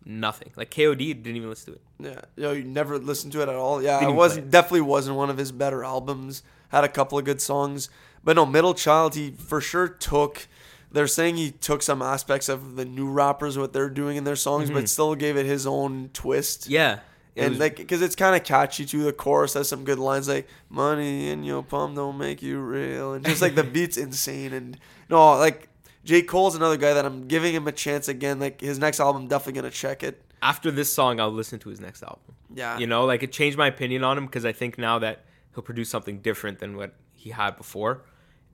B: nothing. Like KOD didn't even listen to it.
A: Yeah, you know, you never listened to it at all. Yeah,
B: Didn't
A: it was
B: it.
A: definitely wasn't one of his better albums. Had a couple of good songs, but no, Middle Child, he for sure took. They're saying he took some aspects of the new rappers what they're doing in their songs, but still gave it his own twist.
B: Mm-hmm. Yeah.
A: And
B: was-
A: like, because it's kind of catchy too. The chorus has some good lines like "Money in your palm don't make you real," and just like the beat's insane. And no, like J Cole's another guy that I'm giving him a chance again. Like his next album, definitely gonna check it.
B: after this song I'll listen to his next album.
A: Yeah,
B: You know, like it changed my opinion on him because I think now that he'll produce something different than what he had before.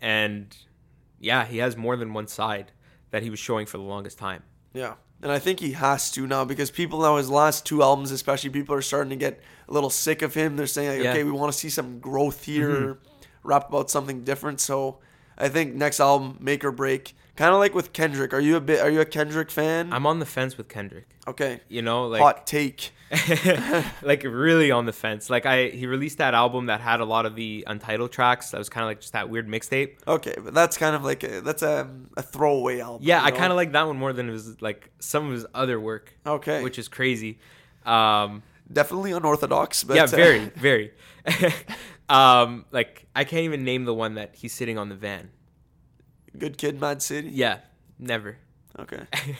B: And yeah, he has more than one side that he was showing for the longest time.
A: Yeah. And I think he has to now because people now his last two albums, especially people are starting to get a little sick of him. They're saying, like,
B: Yeah. Mm-hmm.
A: okay, we want to see some growth here, rap about something different. So I think next album, make or break. Kind of like with Kendrick. Are you a bit? Are you a Kendrick fan?
B: I'm on the fence with Kendrick.
A: okay.
B: You know, like
A: Hot take.
B: like really on the fence. Like I he released that album that had a lot of the untitled tracks. That was kind of like just that weird mixtape.
A: Okay, but that's kind of like a, that's a, a throwaway album.
B: Yeah, I
A: know?
B: kind of like that one more than his like some of his other work.
A: Okay.
B: which is crazy. Um,
A: definitely unorthodox. But
B: yeah,
A: uh,
B: very, very. um, like I can't even name the one that he's sitting on the van.
A: Good kid, m.A.A.d city.
B: Yeah, never.
A: Okay.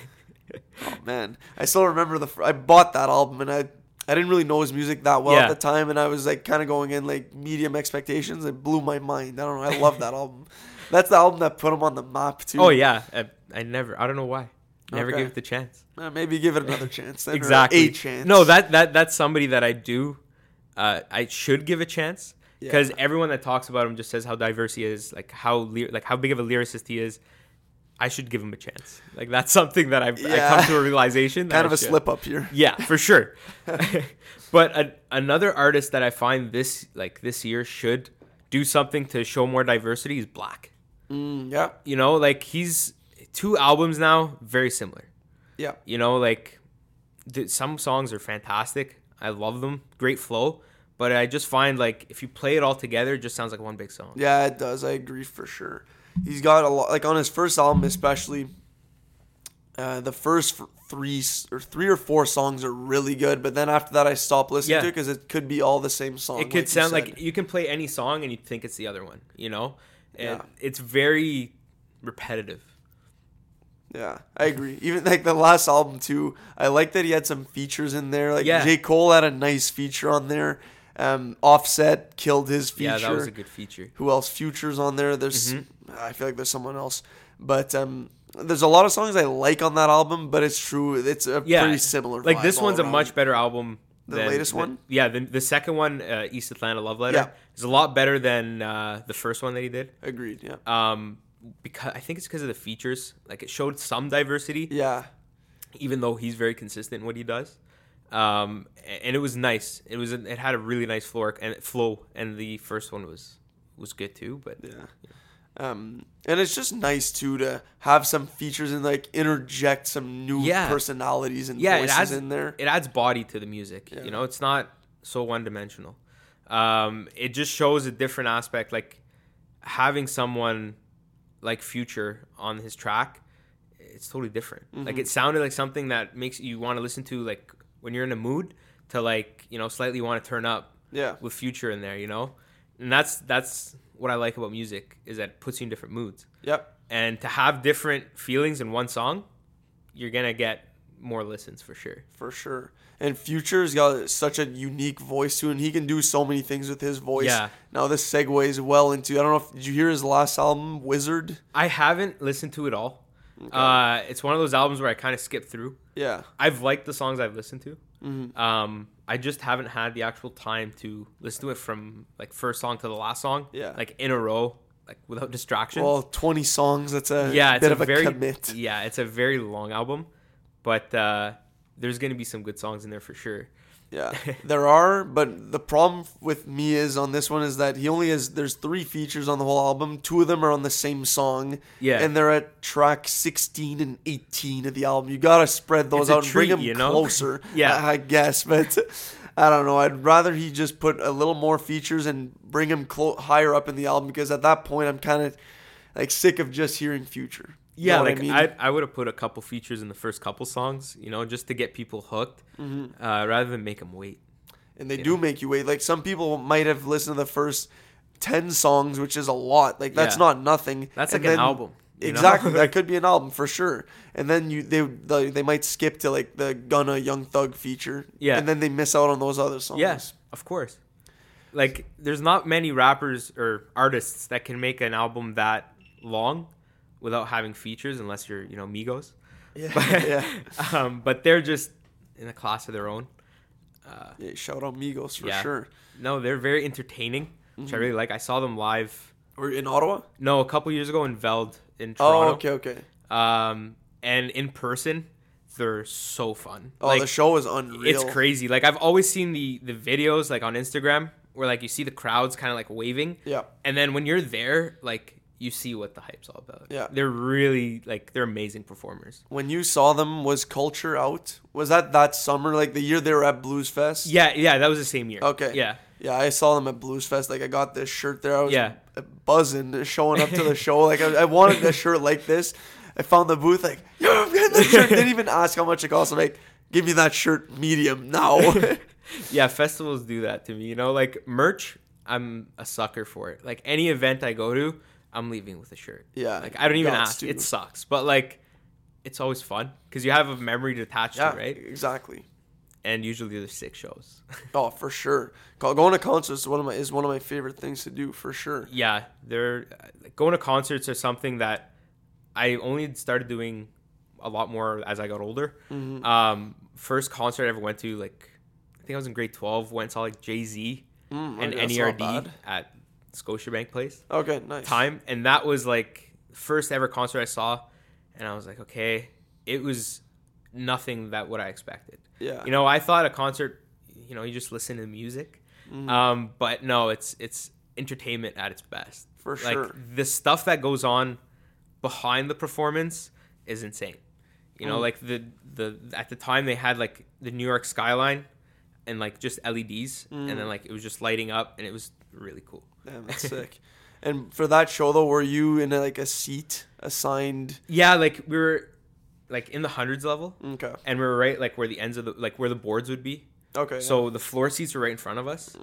A: Oh man, I still remember the. fir- I bought that album and I I didn't really know his music that well
B: Yeah.
A: at the time, and I was like kind of going in like medium expectations. It blew my mind. I don't know. I love that album. That's the album that put him on the map too.
B: Oh yeah, I, I never. I don't know why. Never
A: Okay.
B: gave it the chance.
A: Uh, maybe give it another chance.
B: Exactly.
A: a chance.
B: No, that that that's somebody that I do. Uh, I should give a chance because
A: Yeah.
B: everyone that talks about him just says how diverse he is, like how ly- like how big of a lyricist he is. I should give him a chance. Like that's something that I've I
A: Yeah.
B: come to a realization. that
A: kind of a
B: should.
A: slip up here.
B: Yeah, for sure. but a, another artist that I find this like this year should do something to show more diversity is 6lack.
A: Mm, yeah,
B: You know, like he's two albums now, very similar.
A: yeah,
B: You know, like th- some songs are fantastic. I love them, great flow. But I just find like if you play it all together, it just sounds like one big song.
A: yeah. It does. I agree for sure. He's got a lot. Like on his first album, especially. Uh, the first three or three or four songs are really good, but then after that I stopped listening
B: Yeah.
A: to it because it could be all the same song.
B: it could
A: like
B: sound
A: said.
B: like you can play any song and you think it's the other one. You know, and
A: Yeah.
B: it's very repetitive.
A: Yeah, I agree. Even like the last album too. I like that he had some features in there. Like
B: Yeah.
A: J. Cole had a nice feature on there. Um, Offset killed his feature.
B: Yeah, that was a good feature.
A: Who else? Futures on there. There's
B: Mm-hmm.
A: I feel like there's someone else, but um, there's a lot of songs I like on that album. But it's true, it's a
B: Yeah,
A: pretty similar.
B: Like this one's a much better album.
A: Than the
B: than-
A: latest
B: than-
A: one?
B: Yeah, the, the second one, uh, East Atlanta Love Letter,
A: Yeah.
B: is a lot better than uh, the first one that he did.
A: agreed. Yeah,
B: Um, because I think it's because of the features. Like it showed some diversity,
A: yeah,
B: even though he's very consistent in what he does. Um, and it was nice. It was it had a really nice floor and flow, and the first one was was good too. But
A: yeah. Um, and it's just nice too to have some features and like interject some new
B: Yeah.
A: personalities and
B: yeah,
A: voices
B: adds
A: in there.
B: It adds body to the music.
A: Yeah.
B: You know, it's not so one dimensional. Um, it just shows a different aspect. Like having someone like Future on his track, it's totally different.
A: Mm-hmm.
B: Like it sounded like something that makes you want to listen to like when you're in a mood to like you know slightly want to turn up
A: Yeah,
B: with Future in there. You know, and that's that's what I like about music is that it puts you in different moods.
A: yep.
B: And to have different feelings in one song, you're gonna get more listens for sure.
A: for sure. And Future's got such a unique voice too, and he can do so many things with his voice.
B: Yeah.
A: Now this segues well into I don't know if did you hear his last album, Wizard?
B: I haven't listened to it all. Uh, it's one of those albums where I kind of skip through.
A: Yeah.
B: I've liked the songs I've listened to.
A: Mm-hmm.
B: Um, I just haven't had the actual time to listen to it from like first song to the last song.
A: Yeah.
B: Like in a row, like without distraction.
A: Well, twenty songs. That's a
B: yeah, it's
A: bit
B: a
A: of a
B: very
A: commit.
B: yeah, it's a very long album, but uh, there's gonna be some good songs in there for sure.
A: Yeah, there are, but the problem with me is on this one is that he only has there's three features on the whole album. Two of them are on the same song.
B: Yeah.
A: and they're at track 16 and 18 of the album. You gotta spread those out and bring them
B: you know?
A: closer.
B: Yeah.
A: I, I guess, but I don't know. I'd rather he just put a little more features and bring him clo- higher up in the album because at that point I'm kind of like sick of just hearing Future. You
B: Yeah,
A: know
B: like I, I, would have put a couple features in the first couple songs, you know, just to get people hooked,
A: Mm-hmm.
B: uh, rather than make them wait.
A: and they do make you wait. Like some people might have listened to the first ten songs, which is a lot. Like that's
B: Yeah.
A: not nothing.
B: That's
A: And
B: like an album.
A: Exactly, that could be an album for sure. And then you they they, they might skip to like the Gunna Young Thug feature.
B: Yeah.
A: and then they miss out on those other songs.
B: Yes, of course. Like, there's not many rappers or artists that can make an album that long without having features, unless you're, you know, Migos.
A: yeah,
B: But,
A: yeah.
B: um, but they're just in a class of their own.
A: Yeah, Shout out Migos for
B: Yeah.
A: sure.
B: No, they're very entertaining, which
A: Mm-hmm.
B: I really like. I saw them live.
A: Or in Ottawa.
B: No, a couple years ago in Veld in Toronto.
A: Oh, okay, okay.
B: Um, and in person, they're so fun.
A: Oh,
B: like,
A: the show is unreal.
B: it's crazy. Like I've always seen the the videos like on Instagram where like you see the crowds kind of like waving.
A: Yeah.
B: And then when you're there, like you see what the hype's all about.
A: Yeah.
B: They're really like they're amazing performers.
A: When you saw them, was Culture out? Was that that summer, like the year they were at Blues Fest?
B: Yeah, yeah, that was the same year.
A: Okay.
B: Yeah.
A: Yeah, I saw them at Blues Fest. Like I got this shirt there. I was
B: Yeah.
A: Uh, buzzing, showing up to the show. Like I, I wanted a shirt like this. I found the booth. Like, yo, I'm getting the shirt. Didn't even ask how much it cost. I'm like, give me that shirt medium now.
B: Yeah, festivals do that to me. You know, like merch, I'm a sucker for it. Like any event I go to, I'm leaving with a shirt.
A: Yeah,
B: Like I don't even ask.
A: to.
B: It sucks, but like it's always fun because you have a memory to attach
A: yeah,
B: to, right?
A: exactly.
B: And usually there's six shows.
A: Oh, for sure. Going to concerts is one of my is one of my favorite things to do for sure.
B: yeah, they're like, going to concerts are something that I only started doing a lot more as I got older.
A: Mm-hmm.
B: Um, first concert I ever went to, like I think I was in grade twelve. Went saw like Jay Z
A: Mm,
B: and NERD at Scotiabank Place.
A: Okay, nice.
B: time and that was like first ever concert I saw and I was like okay it was nothing that what I expected
A: Yeah.
B: you know I thought a concert you know you just listen to music
A: Mm-hmm.
B: um but no it's it's entertainment at its best
A: For
B: like
A: sure.
B: the stuff that goes on behind the performance is insane you
A: Mm.
B: know like the the at the time they had like the New York skyline and like just LEDs and
A: Mm.
B: then like it was just lighting up and it was really cool
A: Damn, that's sick. And for that show though, were you in like a seat assigned?
B: Yeah, like we were like in the hundreds level,
A: Okay.
B: and we were right like where the ends of the like where the boards would be.
A: Okay.
B: So the floor seats were right in front of us,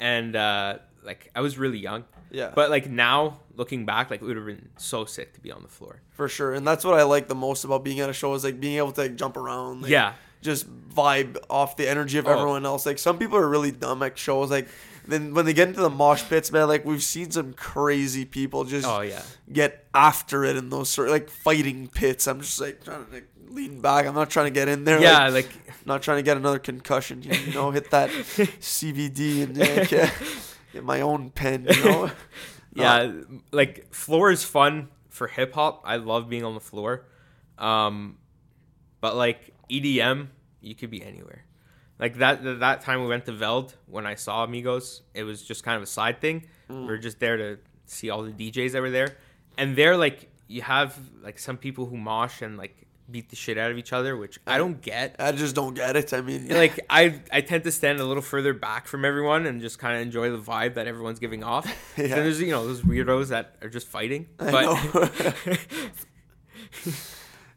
B: and uh, like I was really young.
A: yeah.
B: But like now, looking back, like it would have been so sick to be on the floor.
A: for sure, and that's what I like the most about being at a show is like being able to like, jump around. Like,
B: yeah,
A: just vibe off the energy of
B: Oh.
A: everyone else. Like some people are really dumb at shows. Like then when they get into the mosh pits, man, like we've seen some crazy people just
B: oh yeah,
A: get after it in those sort of like fighting pits. I'm just like trying to like, lean back. I'm not trying to get in there.
B: yeah.
A: like,
B: Like
A: not trying to get another concussion. You know, hit that CBD and like, get, get my own pen. You know.
B: yeah, like floor is fun for hip hop. I love being on the floor. Um, but like EDM, you could be anywhere. Like that that- time we went to Veld when I saw Migos, it was just kind of a side thing. We were just there to see all the DJs that were there, and there like you have like some people who mosh and like beat the shit out of each other, which I don't get.
A: I just don't get it. I mean,
B: like I I tend to stand a little further back from everyone and just kind of enjoy the vibe that everyone's giving off.
A: Yeah.
B: Then there's you know those weirdos that are just fighting.
A: I
B: But
A: know.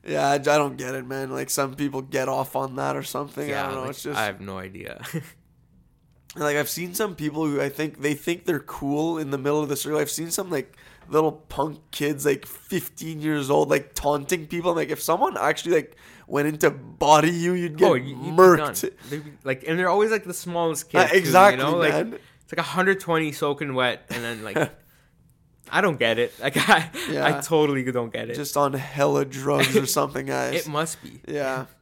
A: yeah, I, I don't get it, man. Like some people get off on that or something. I
B: yeah,
A: don't know.
B: like,
A: it's just
B: I have no idea.
A: like I've seen some people who I think they think they're cool in the middle of the circle. I've seen some like little punk kids like 15 years old like taunting people. Like if someone actually like went into body you, you'd get
B: oh, you,
A: murked.
B: Be, like, and they're always like the smallest
A: Uh,
B: kids. too,
A: exactly,
B: you know? Like
A: man.
B: it's like 120 soaking wet, and then like. I don't get it. Like I,
A: Yeah.
B: I totally don't get it.
A: Just on hella drugs or something, guys.
B: it must be.
A: Yeah.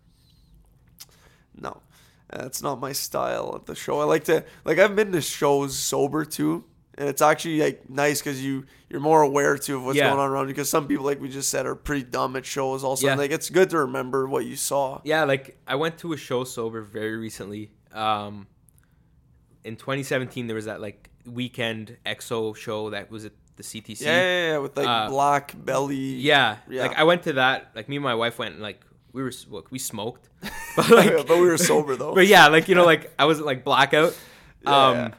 A: No, that's not my style at the show. I like to like I've been to shows sober too, and it's actually like nice because you you're more aware too of what's
B: Yeah.
A: going on around you. Because some people, like we just said, are pretty dumb at shows. Also,
B: Yeah.
A: like it's good to remember what you saw.
B: Yeah, like I went to a show sober very recently. Um, in 2017, there was that like Weeknd XO show that was at the CTC.
A: Yeah, yeah, yeah, with like
B: Uh,
A: 6lack belly.
B: Yeah,
A: Yeah.
B: like I went to that. Like me and my wife went. And, like we were look, we smoked, but like,
A: but we were sober though.
B: but yeah, like you know, like I was like blackout. Um,
A: yeah.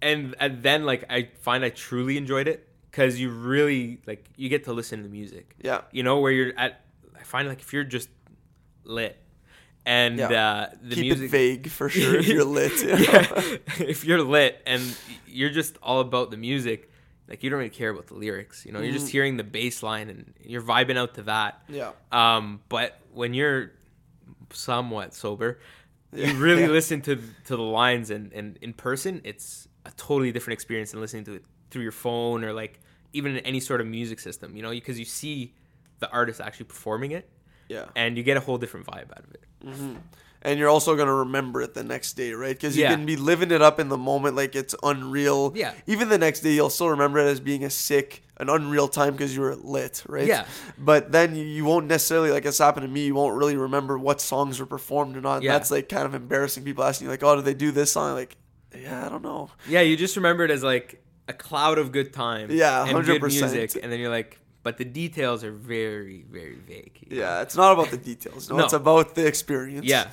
B: and and then like I find I truly enjoyed it because you really like you get to listen to the music.
A: Yeah.
B: You know where you're at. I find like if you're just lit, and
A: Yeah.
B: uh, the
A: Keep
B: music
A: vague for sure if you're lit. you know?
B: yeah, if you're lit and you're just all about the music, like you don't really care about the lyrics. You know, you're just hearing the bass line and you're vibing out to that.
A: Yeah.
B: Um, but when you're somewhat sober, you really
A: Yeah.
B: listen to to the lines and, and in person, it's a totally different experience than listening to it through your phone or like even in any sort of music system. You know, because you see the artist actually performing it
A: Yeah.
B: and you get a whole different vibe out of it.
A: And you're also gonna remember it the next day, right? Because you
B: Yeah.
A: can be living it up in the moment like it's unreal.
B: Yeah.
A: Even the next day, you'll still remember it as being a sick, an unreal time because you were lit, right?
B: Yeah.
A: But then you, won't necessarily like it's happened to me. You won't really remember what songs were performed or not.
B: Yeah.
A: That's like kind of embarrassing. People asking you like, "Oh, did they do this song?" Like, yeah, I don't know.
B: Yeah, you just remember it as like a cloud of good time.
A: Yeah,
B: and good
A: 100%.
B: music, and then you're like, but the details are very, very vague. you know?
A: Yeah, it's not about the details. No,
B: No.
A: it's about the experience.
B: Yeah.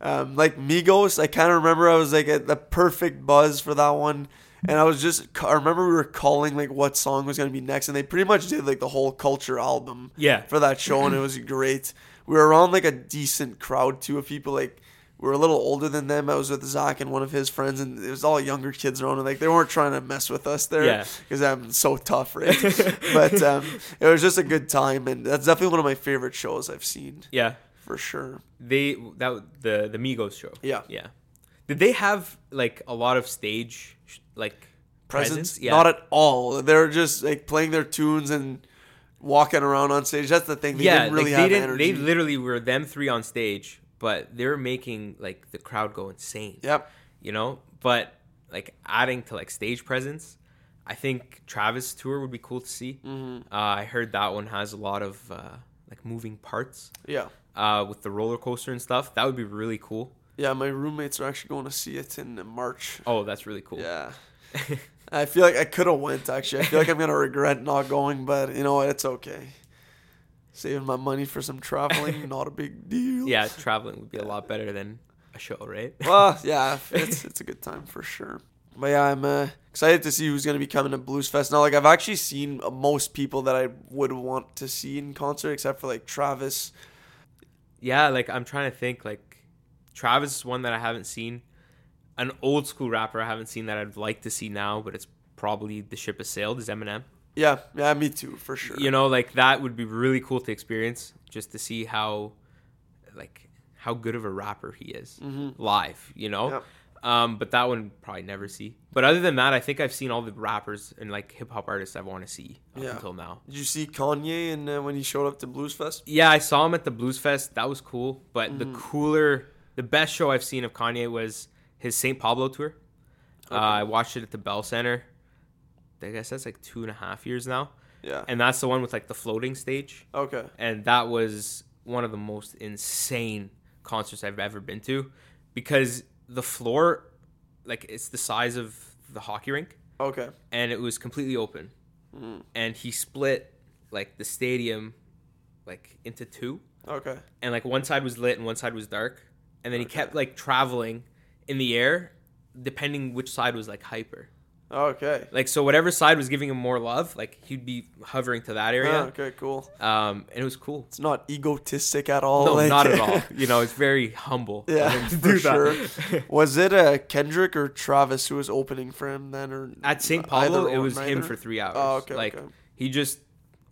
A: Um, like Migos, I kind of remember I was like at the perfect buzz for that one. And I was just, I remember we were calling like what song was going to be next. And they pretty much did like the whole culture album
B: Yeah.
A: for that show. And it was great. We were around like a decent crowd too of people. Like, we were a little older than them. I was with Zach and one of his friends, and it was all younger kids around. And like they weren't trying to mess with us there,
B: Yeah.
A: because I'm so tough, right? but um, it was just a good time, and that's definitely one of my favorite shows I've seen
B: Yeah.
A: For sure.
B: They that the the Migos show.
A: Yeah.
B: Yeah. Did they have like a lot of stage like
A: presence.
B: presence? Yeah.
A: Not at all. They're just like playing their tunes and walking around on stage. That's the thing. They
B: yeah,
A: didn't really
B: like,
A: have
B: they didn't.
A: energy.
B: They literally were them three on stage, but they're making like the crowd go insane.
A: yep.
B: you know but like adding to like stage presence i think travis tour would be cool to see
A: Mm-hmm.
B: uh, i heard that one has a lot of uh, like moving parts
A: Yeah.
B: Uh, with the roller coaster and stuff that would be really cool
A: Yeah. My roommates are actually going to see it in March.
B: oh that's really cool
A: Yeah. I feel like I could have went actually. I feel like I'm gonna regret not going, but you know what? It's okay. Saving my money for some traveling, not a big deal.
B: yeah traveling would be a lot better than a show right
A: Well, yeah, it's it's a good time for sure. But yeah, I'm uh, excited to see who's gonna be coming to Blues Fest. Now, like I've actually seen most people that I would want to see in concert, except for like Travis.
B: Yeah, like I'm trying to think. Like Travis is one that I haven't seen. An old school rapper I haven't seen that I'd like to see now, but it's probably the ship has sailed. Is Eminem.
A: Yeah, yeah, me too, for sure.
B: You know, like that would be really cool to experience, just to see how, like, how good of a rapper he is mm-hmm. live. You know.
A: Yep.
B: Um, but that one probably never see. But other than that, I think I've seen all the rappers and like hip hop artists I want to see up
A: Yeah.
B: until now.
A: Did you see Kanye and uh, when he showed up to Blues Fest?
B: Yeah, I saw him at the Blues Fest. That was cool. But the
A: Mm-hmm.
B: cooler, the best show I've seen of Kanye was his St. Pablo tour. Uh, I watched it at the Bell Center. I guess that's like two and a half years now.
A: Yeah.
B: And that's the one with like the floating stage.
A: okay.
B: And that was one of the most insane concerts I've ever been to because the floor, like, it's the size of the hockey rink
A: Okay.
B: and it was completely open.
A: Mm.
B: And he split like the stadium like into two
A: Okay.
B: and like one side was lit and one side was dark and then he kept like traveling in the air depending which side was like hyper
A: Okay.
B: like so whatever side was giving him more love like he'd be hovering to that area
A: okay, cool.
B: um and it was cool
A: It's not egotistic at all.
B: no
A: like-
B: not at all you know it's very humble
A: Yeah, for sure. Was it uh, Kendrick or Travis who was opening for him then, or
B: at st pablo it was him for three hours
A: Oh, okay,
B: like
A: okay.
B: he just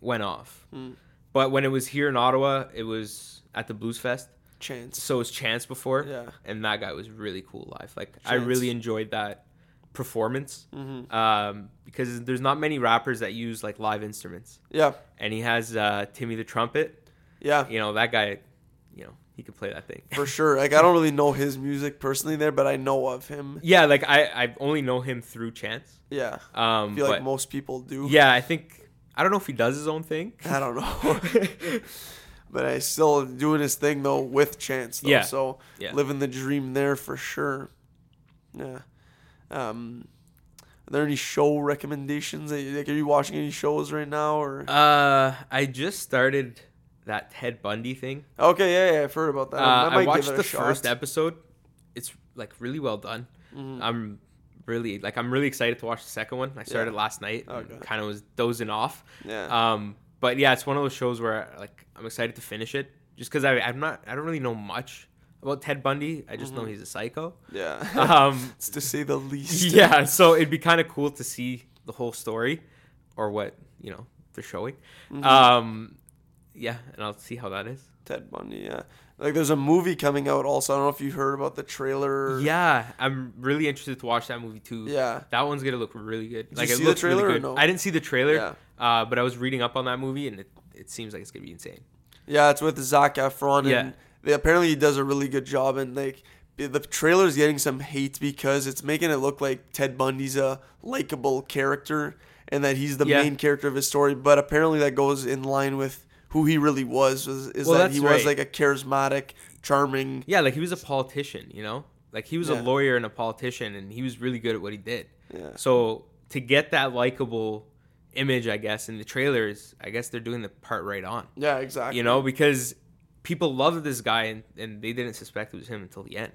B: went off
A: Hmm.
B: but when it was here in ottawa it was at the blues fest
A: Chance.
B: so it was chance before
A: Yeah.
B: and that guy was really cool live. Like I really enjoyed that performance
A: hmm
B: um, because there's not many rappers that use like live instruments,
A: Yeah.
B: and he has uh, Timmy the trumpet.
A: Yeah.
B: You know that guy, you know he could play that thing.
A: For sure. Like I don't really know his music personally there, but I know of him.
B: yeah, like I I only know him through Chance.
A: Yeah.
B: Um,
A: I feel
B: but
A: like most people do.
B: yeah, I think I don't know if he does his own thing.
A: I don't know. but I still doing his thing though with Chance though.
B: Yeah.
A: So
B: Yeah.
A: living the dream there for sure. Yeah. Um are there any show recommendations? Like, are you watching any shows right now, or?
B: uh, I just started that Ted Bundy thing.
A: okay, yeah, yeah, I've heard about that.
B: Uh,
A: I
B: I watched
A: give it a
B: the
A: shot.
B: first episode. It's like really well done.
A: Mhm.
B: I'm really like I'm really excited to watch the second one. I started
A: Yeah.
B: last night.
A: Okay.
B: Kind of was dozing off.
A: Yeah.
B: Um, but yeah, it's one of those shows where like I'm excited to finish it, just because I I'm not I don't really know much about Ted Bundy. I just know
A: Mm-hmm.
B: he's a psycho.
A: yeah.
B: Um,
A: it's to say the least.
B: yeah, so it'd be kind of cool to see the whole story, or what you know they're showing.
A: Mhm.
B: Um, yeah, and I'll see how that is.
A: Ted Bundy. Yeah. Like, there's a movie coming out. Also, I don't know if you heard about the trailer.
B: Yeah, I'm really interested to watch that movie too.
A: Yeah.
B: That one's gonna look really good.
A: Did
B: like
A: you
B: it
A: see the
B: looks really
A: trailer
B: good.
A: no?
B: I didn't see the trailer,
A: Yeah.
B: uh, but I was reading up on that movie, and it, it seems like it's gonna be insane.
A: Yeah, it's with Zac Efron,
B: Yeah.
A: they, apparently he does a really good job. And like the trailer's getting some hate because it's making it look like Ted Bundy's a likable character and that he's the
B: Yeah.
A: main character of his story. But apparently that goes in line with who he really was. was is
B: Well,
A: that he was
B: right.
A: like a charismatic, charming.
B: Yeah, like he was a politician, you know, like he was
A: Yeah.
B: a lawyer and a politician, and he was really good at what he did.
A: Yeah.
B: So to get that likable image, I guess in the trailers, I guess they're doing the part right on.
A: Yeah, exactly.
B: You know, because people loved this guy, and, and they didn't suspect it was him until the end.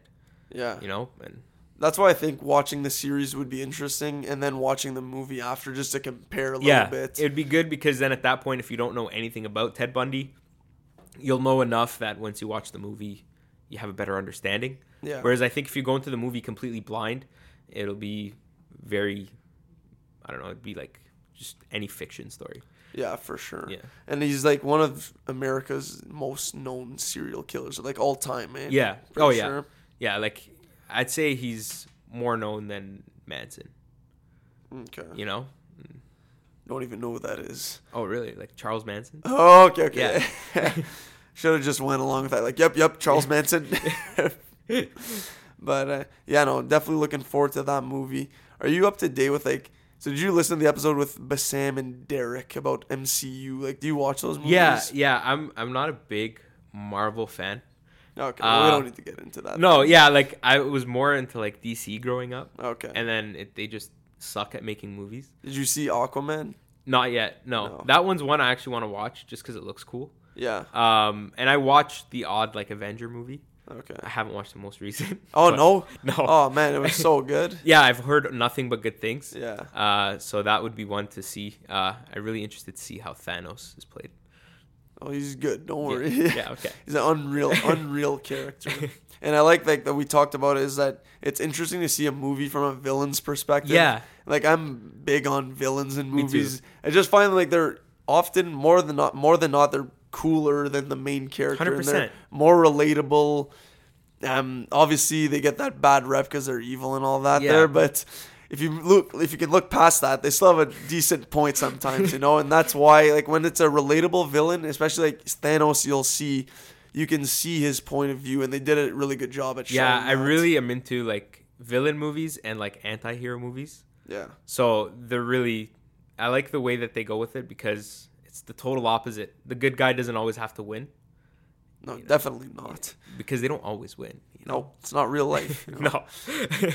A: Yeah.
B: You know, and
A: That's why I think watching the series would be interesting, and then watching the movie after just to compare a little
B: yeah,
A: bit.
B: it'd be good because then at that point, if you don't know anything about Ted Bundy, you'll know enough that once you watch the movie, you have a better understanding.
A: yeah.
B: Whereas I think if you go into the movie completely blind, it'll be very, I don't know, it'd be like just any fiction story.
A: Yeah, for sure.
B: Yeah.
A: And he's like one of America's most known serial killers, like all time, man.
B: Yeah.
A: Pretty
B: oh yeah.
A: sure.
B: Yeah. Like I'd say he's more known than Manson.
A: Okay.
B: You know?
A: Don't even know who that is.
B: Oh really? Like Charles Manson?
A: Oh, okay, okay. Should have just went along with that. Like, yep, yep, Charles Manson. but uh, yeah, no, definitely looking forward to that movie. Are you up to date with like? So did you listen to the episode with Bassam and Derek about MCU? Like, do you watch those movies?
B: Yeah. Yeah. I'm I'm not a big Marvel fan.
A: Okay, well, we
B: Uh,
A: don't need to get into that.
B: No. Yeah. Like I was more into like DC growing up,
A: Okay.
B: and then it, they just suck at making movies.
A: did you see Aquaman?
B: Not yet. No.
A: No.
B: That one's one I actually want to watch just because it looks cool.
A: Yeah.
B: Um, and I watched the odd like Avenger movie.
A: Okay.
B: I haven't watched the most recent.
A: Oh no.
B: no.
A: Oh man, it was so good.
B: Yeah, I've heard nothing but good things.
A: Yeah.
B: Uh, so that would be one to see. Uh, I'm really interested to see how Thanos is played.
A: Oh, he's good. Don't worry.
B: Yeah, yeah, okay.
A: he's an unreal, unreal character. And I like like that we talked about is that it's interesting to see a movie from a villain's perspective.
B: Yeah.
A: Like I'm big on villains in
B: Me too.
A: movies. I just find like they're often more than not more than not they're cooler than the main character. and they're
B: 100%.
A: More relatable. Um, obviously they get that bad rep because they're evil and all that
B: Yeah.
A: there, but if you look, if you can look past that, they still have a decent point sometimes, you know, and that's why, like, when it's a relatable villain, especially like Thanos, you'll see, you can see his point of view, and they did a really good job at showing.
B: Yeah, I
A: that.
B: really am into like villain movies and like anti-hero movies.
A: yeah,
B: So they're really, I like the way that they go with it because it's the total opposite. The good guy doesn't always have to win
A: no, definitely not.
B: because they don't always win. You know?
A: No, it's not real life. you know?
B: No.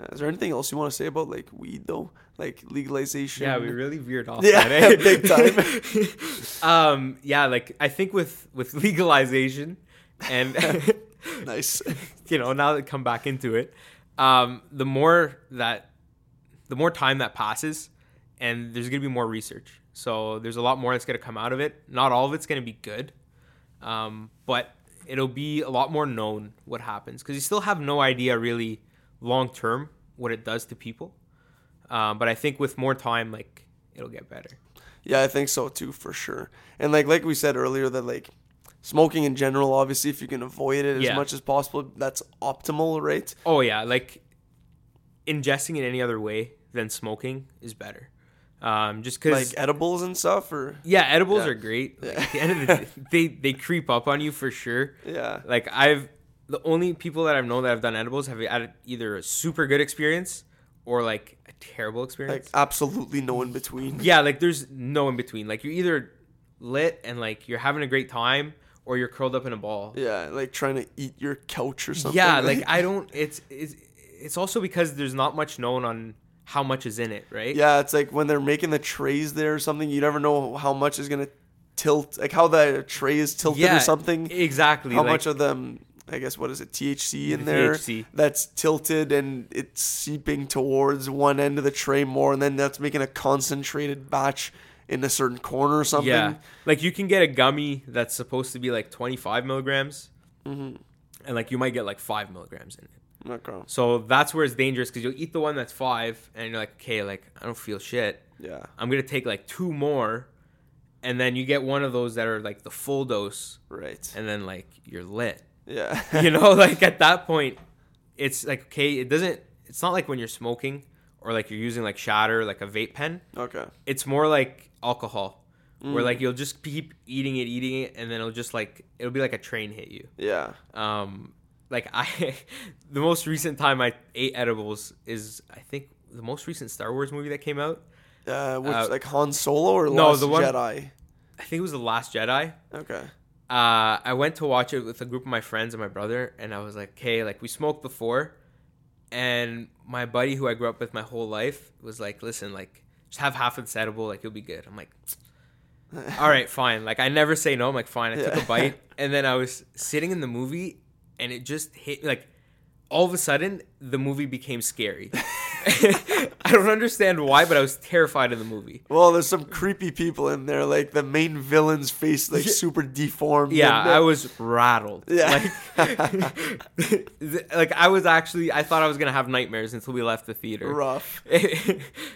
A: Is there anything else you want to say about like weed though, like legalization?
B: yeah, we really veered off.
A: Yeah,
B: that, eh?
A: big time.
B: um, yeah, like I think with with legalization and
A: nice.
B: you know now that come back into it, um, the more that the more time that passes, and there's gonna be more research. So there's a lot more that's gonna come out of it. Not all of it's gonna be good, um, but it'll be a lot more known what happens because you still have no idea really long term what it does to people. Um, but I think with more time, like it'll get better.
A: Yeah, I think so too, for sure. And like like we said earlier, that like smoking in general, obviously, if you can avoid it as much as possible, that's optimal, right?
B: Oh yeah, like ingesting in any other way than smoking is better. Um, just because
A: Like edibles and stuff, or
B: Yeah, edibles
A: Yeah.
B: are great. Like,
A: Yeah.
B: at the end of the day, they they creep up on you for sure.
A: yeah,
B: Like I've the only people that I've known that have done edibles have had either a super good experience or like a terrible experience.
A: like absolutely no in between.
B: yeah, like there's no in between. Like you're either lit and like you're having a great time or you're curled up in a ball.
A: Yeah, like trying to eat your couch or something.
B: Yeah, like I don't it's it's it's also because there's not much known on how much is in it, right?
A: yeah, it's like when they're making the trays there or something, you never know how much is gonna tilt, like how the tray is tilted
B: Yeah,
A: or something.
B: Exactly.
A: How
B: like-
A: much of them? I guess what is it THC in
B: The
A: there
B: THC.
A: that's tilted and it's seeping towards one end of the tray more, and then that's making a concentrated batch in a certain corner or something.
B: Yeah, like you can get a gummy that's supposed to be like 25 milligrams,
A: Mm-hmm.
B: and like you might get like five milligrams in it.
A: Okay.
B: So that's where it's dangerous because you'll eat the one that's five, and you're like, okay, like I don't feel shit.
A: Yeah.
B: I'm gonna take like two more, and then you get one of those that are like the full dose,
A: Right.
B: and then like you're lit.
A: Yeah.
B: You know, like at that point, it's like okay, it doesn't. It's not like when you're smoking or like you're using like shatter, like a vape pen
A: okay.
B: it's more like alcohol where
A: Mm.
B: like you'll just keep eating it eating it and then it'll just like it'll be like a train hit you
A: Yeah.
B: um like i the most recent time i ate edibles is i think the most recent star wars movie that came out
A: Uh, which
B: Uh,
A: like Han Solo or
B: no,
A: Last
B: the one-
A: Jedi?
B: i think it was the last jedi
A: Okay.
B: uh i went to watch it with a group of my friends and my brother and i was like okay like we smoked before and my buddy who i grew up with my whole life was like listen like just have half of this edible like you'll be good i'm like all right, fine. Like I never say no. I'm like, fine. I took a bite, and then I was sitting in the movie, and it just hit like. All of a sudden, the movie became scary. I don't understand why, but I was terrified of the movie.
A: Well, there's some creepy people in there. Like the main villain's face, like super deformed.
B: Yeah,
A: uh,
B: I was rattled.
A: Yeah.
B: Like, like I was actually, I thought I was gonna have nightmares until we left the theater.
A: rough.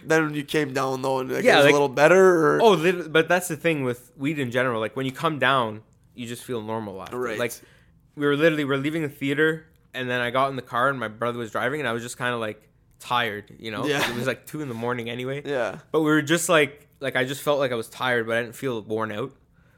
A: Then when you came down though, and like,
B: Yeah,
A: it was
B: like-
A: a little better. Or,
B: oh, but that's the thing with weed in general. Like when you come down, you just feel normal after.
A: Right.
B: Like we were literally we're leaving the theater, and then I got in the car, and my brother was driving, and I was just kind of like tired. You know,
A: Yeah.
B: it was like two in the morning anyway.
A: yeah.
B: But we were just like like I just felt like I was tired, but I didn't feel worn out.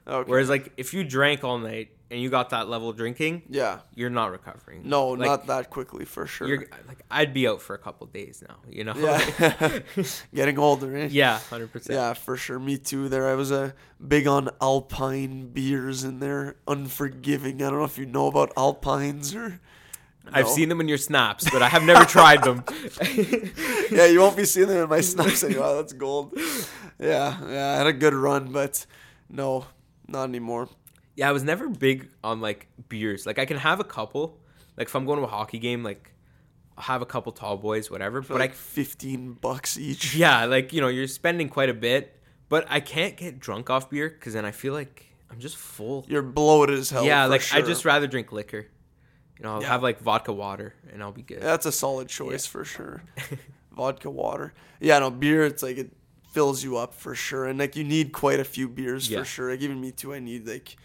A: Okay.
B: Whereas like if you drank all night and you got that level of drinking,
A: yeah.
B: you're not recovering.
A: No,
B: Like,
A: not that quickly for sure.
B: You're like I'd be out for a couple days now. You know.
A: yeah. Getting older, eh?
B: yeah, hundred percent.
A: Yeah, for sure. Me too. There, I was uh, big on Alpine beers, and they're unforgiving. I don't know if you know about Alpines or.
B: I've seen them in your snaps, but I have never tried them.
A: yeah, you won't be seeing them in my snaps anymore. That's gold. Yeah, yeah. I had a good run, but no, not anymore.
B: Yeah, I was never big on like beers. Like I can have a couple. Like if I'm going to a hockey game, like I'll have a couple tall boys, whatever.
A: For
B: but
A: like fifteen bucks each.
B: Yeah, like you know, you're spending quite a bit. But I can't get drunk off beer because then I feel like I'm just full.
A: You're bloated as hell.
B: yeah, like
A: sure.
B: I just rather drink liquor. You know, I'll
A: Yeah.
B: have like vodka water and I'll be good.
A: That's a solid choice for sure. Vodka, water. Yeah, no beer. It's like it fills you up for sure, and like you need quite a few beers
B: Yeah.
A: for sure. Like even me too. I need like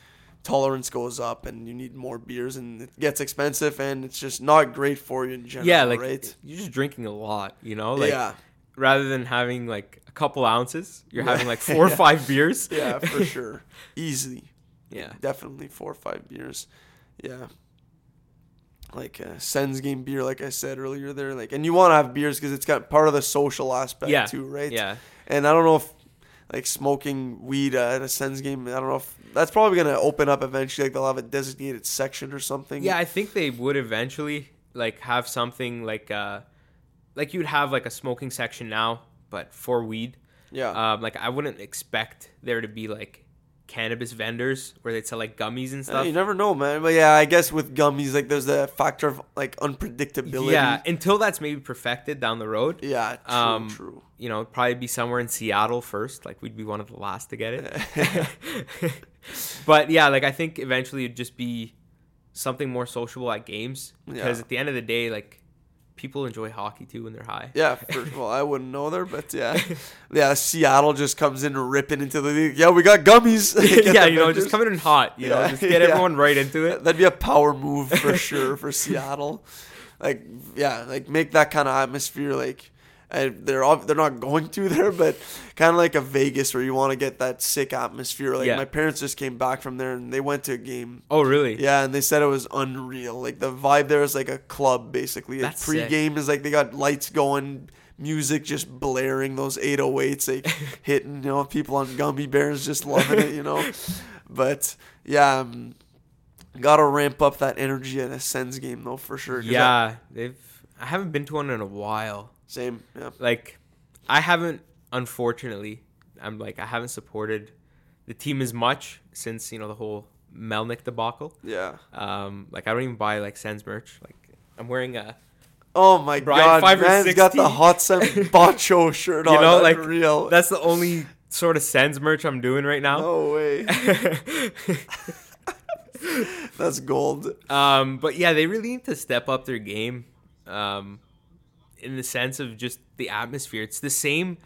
A: tolerance goes up, and you need more beers, and it gets expensive, and it's just not great for you in general.
B: yeah, like
A: right.
B: you're just drinking a lot. You know, like
A: yeah,
B: rather than having like a couple ounces, you're
A: Yeah.
B: having like four or five beers.
A: yeah, for sure. Easily.
B: Yeah.
A: definitely four or five beers. Yeah. Like a Sens game beer, like I said earlier, there like, and you want to have beers because it's got part of the social aspect
B: Yeah.
A: too, right?
B: Yeah.
A: And I don't know if like smoking weed uh, at a Sens game, I don't know if that's probably gonna open up eventually. Like they'll have a designated section or something.
B: Yeah, I think they would eventually like have something like uh like you'd have like a smoking section now, but for weed.
A: yeah.
B: Um like I wouldn't expect there to be like cannabis vendors where they'd sell like gummies and
A: Yeah,
B: stuff.
A: you never know, man. But yeah, I guess with gummies, like there's the factor of like unpredictability.
B: yeah, until that's maybe perfected down the road.
A: Yeah. True.
B: Um,
A: true.
B: You know, probably be somewhere in Seattle first. Like we'd be one of the last to get it. but yeah, like I think eventually it'd just be something more sociable at games because
A: Yeah.
B: at the end of the day, like people enjoy hockey too when they're high.
A: Yeah, for, well, I wouldn't know there, but yeah, yeah. Seattle just comes in ripping into the league. Yeah, we got gummies.
B: Yeah, you know, just coming in hot. You know, just get
A: yeah.
B: everyone right into it.
A: That'd be a power move for sure for Seattle. Like, yeah, like make that kind of atmosphere. Like, they're ob- they're not going to there, but kind of like a Vegas where you want to get that sick atmosphere. Like
B: Yeah.
A: my parents just came back from there and they went to a game.
B: Oh, really?
A: Yeah, and they said it was unreal. Like the vibe there is like a club basically. Like
B: That's sick.
A: pre-game is like they got lights going, music just blaring, those 808s like hitting, you know, people on gummy bears just loving it, you know. But yeah, um, gotta ramp up that energy at a Sens game though for sure.
B: Yeah, they've. I haven't been to one in a while.
A: Same. Yeah.
B: Like, I haven't. Unfortunately, I'm like I haven't supported the team as much since you know the whole Melnyk debacle.
A: Yeah.
B: Um, like I don't even buy like Sens merch. Like I'm wearing a
A: Oh my
B: Brian,
A: god,
B: five
A: man's got the hot Sen Bacho shirt on.
B: You know, like,
A: real.
B: that's the only sort of Sens merch I'm doing right now.
A: no way. That's gold.
B: Um, but yeah, they really need to step up their game. Um, in the sense of just the atmosphere. It's the same.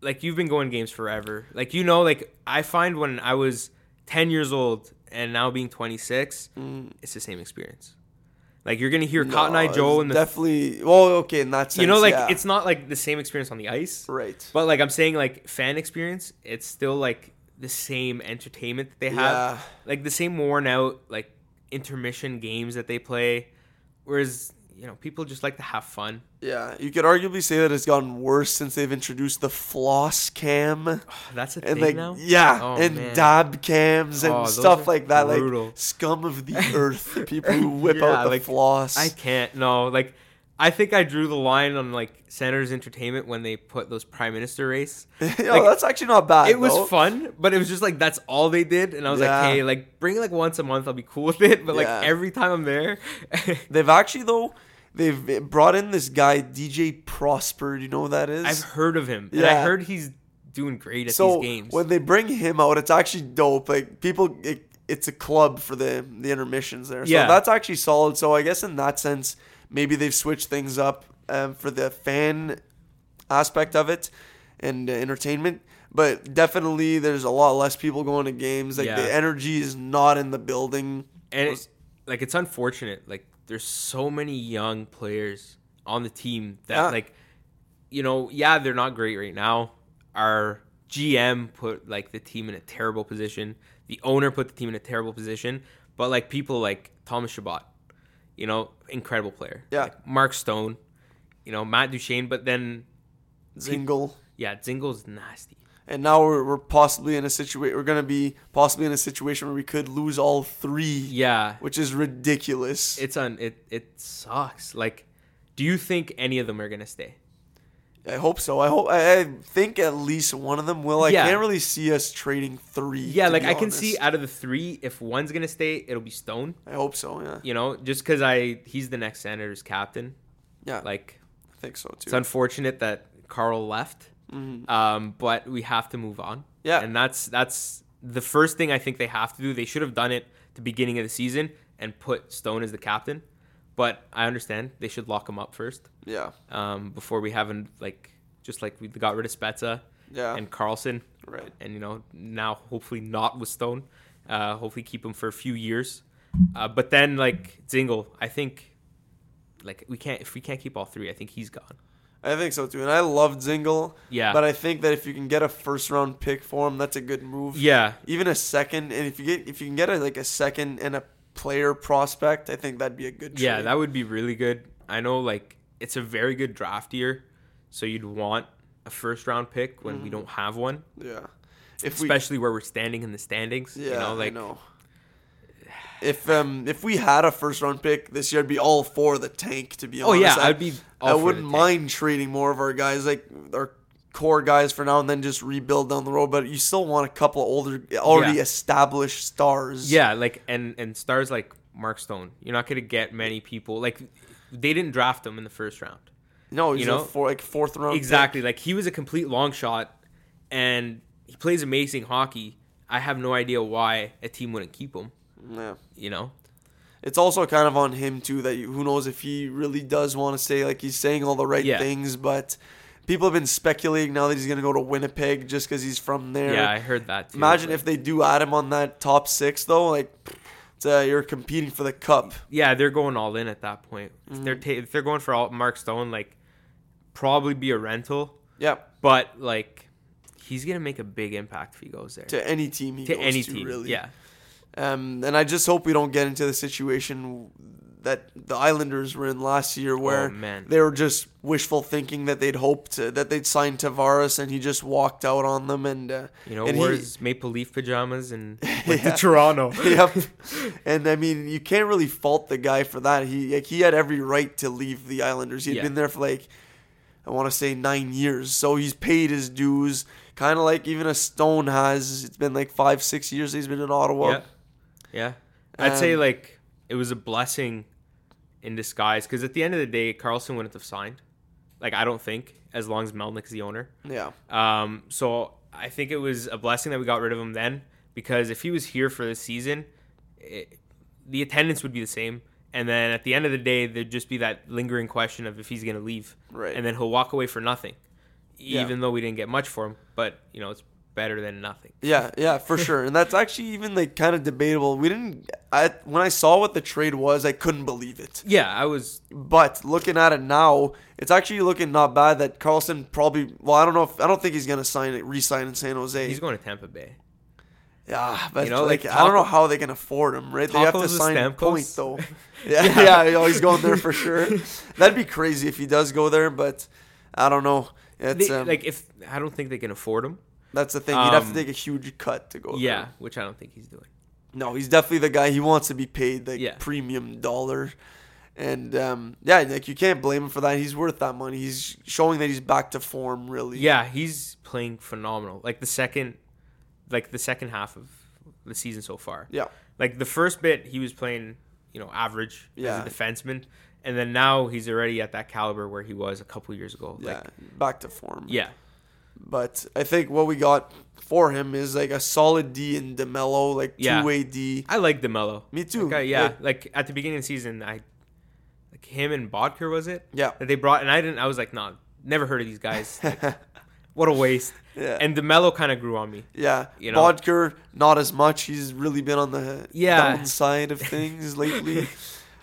B: Like you've been going games forever. Like you know, like I find when I was ten years old and now being twenty six, mm. it's the same experience. Like you're gonna hear Cotton Eye Joe in the.
A: definitely. Well, okay, in that sense,
B: you know, like
A: yeah.
B: it's not like the same experience on the ice.
A: right.
B: But like I'm saying, like fan experience, it's still like the same entertainment that they have,
A: Yeah.
B: like the same worn out like intermission games that they play. Whereas you know people just like to have fun.
A: Yeah, you could arguably say that it's gotten worse since they've introduced the floss cam
B: That's a thing
A: like
B: now.
A: yeah,
B: Oh,
A: and
B: man.
A: dab cams and
B: Oh,
A: stuff like that.
B: brutal.
A: Like scum of the earth, people who whip
B: Yeah,
A: out the
B: like,
A: floss.
B: I can't. No, like I think I drew the line on like Senators Entertainment when they put those Prime Minister race.
A: Yo,
B: like,
A: that's actually not bad.
B: it was
A: though.
B: fun, but it was just like that's all they did, and I was
A: Yeah.
B: like, hey, like bring it like once a month, I'll be cool with it. But like
A: Yeah.
B: every time I'm there,
A: They've actually though they've brought in this guy DJ Prosper. Do you know who that is?
B: I've heard of him, and I heard he's doing great at
A: so
B: these games.
A: when they bring him out, it's actually dope. Like people, it, it's a club for the the intermissions there. So
B: Yeah.
A: that's actually solid. So I guess in that sense, maybe they've switched things up um, for the fan aspect of it and uh, entertainment. But definitely, there's a lot less people going to games. Like
B: Yeah.
A: the energy is not in the building.
B: and it's like it's unfortunate. Like there's so many young players on the team that
A: Yeah.
B: like, you know, yeah, they're not great right now. Our GM put like the team in a terrible position. The owner put the team in a terrible position. But like people like Thomas Chabot, you know, incredible player.
A: Yeah.
B: Like Mark Stone, you know, Matt Duchene. But then
A: Dzingel.
B: yeah, Dzingel's nasty.
A: And now we're, we're possibly in a situation. We're gonna be possibly in a situation where we could lose all three,
B: Yeah,
A: which is ridiculous.
B: it's un it it sucks. Like, do you think any of them are gonna stay?
A: I hope so. I hope. I I think at least one of them will. I
B: Yeah.
A: can't really see us trading three.
B: Yeah, like I can see out of the three, if one's gonna stay, it'll be Stone.
A: I hope so. Yeah.
B: You know, just because I he's the next Senators captain.
A: Yeah.
B: Like
A: I think so too it's
B: unfortunate that Carl left,
A: Mhm.
B: um, but we have to move on.
A: Yeah.
B: and that's that's the first thing I think they have to do, they should have done it the beginning of the season and put Stone as the captain. But I understand they should lock him up first
A: Yeah.
B: um, before we haven't like just like we got rid of Spezza
A: Yeah.
B: and Karlsson,
A: right.
B: and you know now hopefully not with Stone. Uh, hopefully keep him for a few years. Uh, but then like Dzingel, I think like we can't if we can't keep all three, I think he's gone.
A: I think so too. And I loved Dzingel.
B: Yeah.
A: But I think that if you can get a first round pick for him, that's a good move.
B: Yeah,
A: Even a second, and if you get if you can get a, like a second and a player prospect, I think that'd be a good. Trade.
B: Yeah, that would be really good. I know, like, it's a very good draft year, so you'd want a first round pick when we mm-hmm. don't have one,
A: Yeah. If we
B: especially where we're standing in the standings.
A: Yeah,
B: you know, like,
A: I know. If um if we had a first round pick this year, I'd be all for the tank. To be
B: oh
A: honest,
B: yeah,
A: I,
B: I'd be.
A: I wouldn't mind trading more of our guys, like our core guys for now, and then just rebuild down the road. But you still want a couple of older, already
B: Yeah.
A: established stars.
B: Yeah, like, and and stars like Mark Stone, you're not gonna get many people. Like, they didn't draft him in the first round.
A: no, he's
B: you
A: a
B: know?
A: four, like fourth round. pick.
B: Exactly. Like he was a complete long shot, and he plays amazing hockey. I have no idea why a team wouldn't keep him.
A: Yeah.
B: You know.
A: It's also kind of on him too that you, who knows if he really does want to say like he's saying all the right
B: Yeah.
A: things, but people have been speculating now that he's gonna go to Winnipeg just because he's from there.
B: Yeah, I heard that. Too,
A: Imagine
B: but-
A: if they do add him on that top six though, like uh, you're competing for the cup.
B: Yeah, they're going all in at that point.
A: Mm-hmm.
B: they're ta- if they're going for all Mark Stone, like probably be a rental,
A: Yep.
B: but like he's gonna make a big impact if he goes there
A: To any team he
B: to
A: goes
B: any
A: to,
B: team.
A: really.
B: Yeah,
A: Um, and I just hope we don't get into the situation that the Islanders were in last year, where
B: Oh, man.
A: they were just wishful thinking that they'd hoped to, that they'd sign Tavares, and he just walked out on them. And uh,
B: you know,
A: and
B: wore
A: he-
B: his Maple Leaf pajamas and went
A: Yeah.
B: to Toronto.
A: yep. And I mean, you can't really fault the guy for that. He like he had every right to leave the Islanders. He'd
B: Yeah.
A: been there for like I want to say nine years, so he's paid his dues. Kind of like even a Stone has. It's been like five, six years he's been in Ottawa.
B: Yeah, yeah. I'd say
A: Um,
B: like it was a blessing in disguise because at the end of the day, Karlsson wouldn't have signed. Like I don't think as long as Melnyk's the owner.
A: Yeah.
B: Um, so I think it was a blessing that we got rid of him then because if he was here for the season, it, the attendance would be the same. And then at the end of the day, there'd just be that lingering question of if he's going to leave.
A: Right.
B: And then he'll walk away for nothing,
A: Yeah.
B: even though we didn't get much for him. But, you know, it's better than nothing.
A: Yeah, yeah, for sure. And that's actually even like kind of debatable. We didn't I when I saw what the trade was, I couldn't believe it.
B: Yeah, I was.
A: But looking at it now, it's actually looking not bad that Karlsson probably well, I don't know if I don't think he's gonna sign it re-sign in San Jose.
B: He's going to Tampa Bay.
A: yeah, but
B: You know,
A: like,
B: like
A: I don't know how they can afford him, right? They have to sign
B: Stamkos?
A: point though. Yeah, yeah, you know, he's going there for sure. That'd be crazy if he does go there, but I don't know. It's
B: They,
A: um,
B: like, if I don't think they can afford him.
A: That's the thing. He'd have to
B: um,
A: take a huge cut to go.
B: Yeah,
A: there.
B: which I don't think he's doing.
A: No, he's definitely the guy. He wants to be paid the
B: Yeah.
A: premium dollar. And um, yeah, like you can't blame him for that. He's worth that money. He's showing that he's back to form, really.
B: Yeah, he's playing phenomenal. Like the second, like the second half of the season so far.
A: Yeah.
B: Like the first bit, he was playing, you know, average
A: Yeah.
B: as a defenseman, and then now he's already at that caliber where he was a couple years ago.
A: Yeah.
B: Like,
A: back to form.
B: yeah,
A: But I think what we got for him is like a solid D in DeMelo, like
B: Yeah.
A: two way D.
B: I like DeMelo.
A: Me too.
B: Like, I- yeah,
A: Like-
B: like at the beginning of the season, I like him and Boedker was it
A: Yeah.
B: that they brought, and I didn't. I was like, nah, never heard of these guys. Like, what a waste.
A: Yeah.
B: And DeMelo kind of grew on me.
A: Yeah.
B: You know?
A: Boedker, not as much. He's really been on the
B: Yeah.
A: downside of things lately.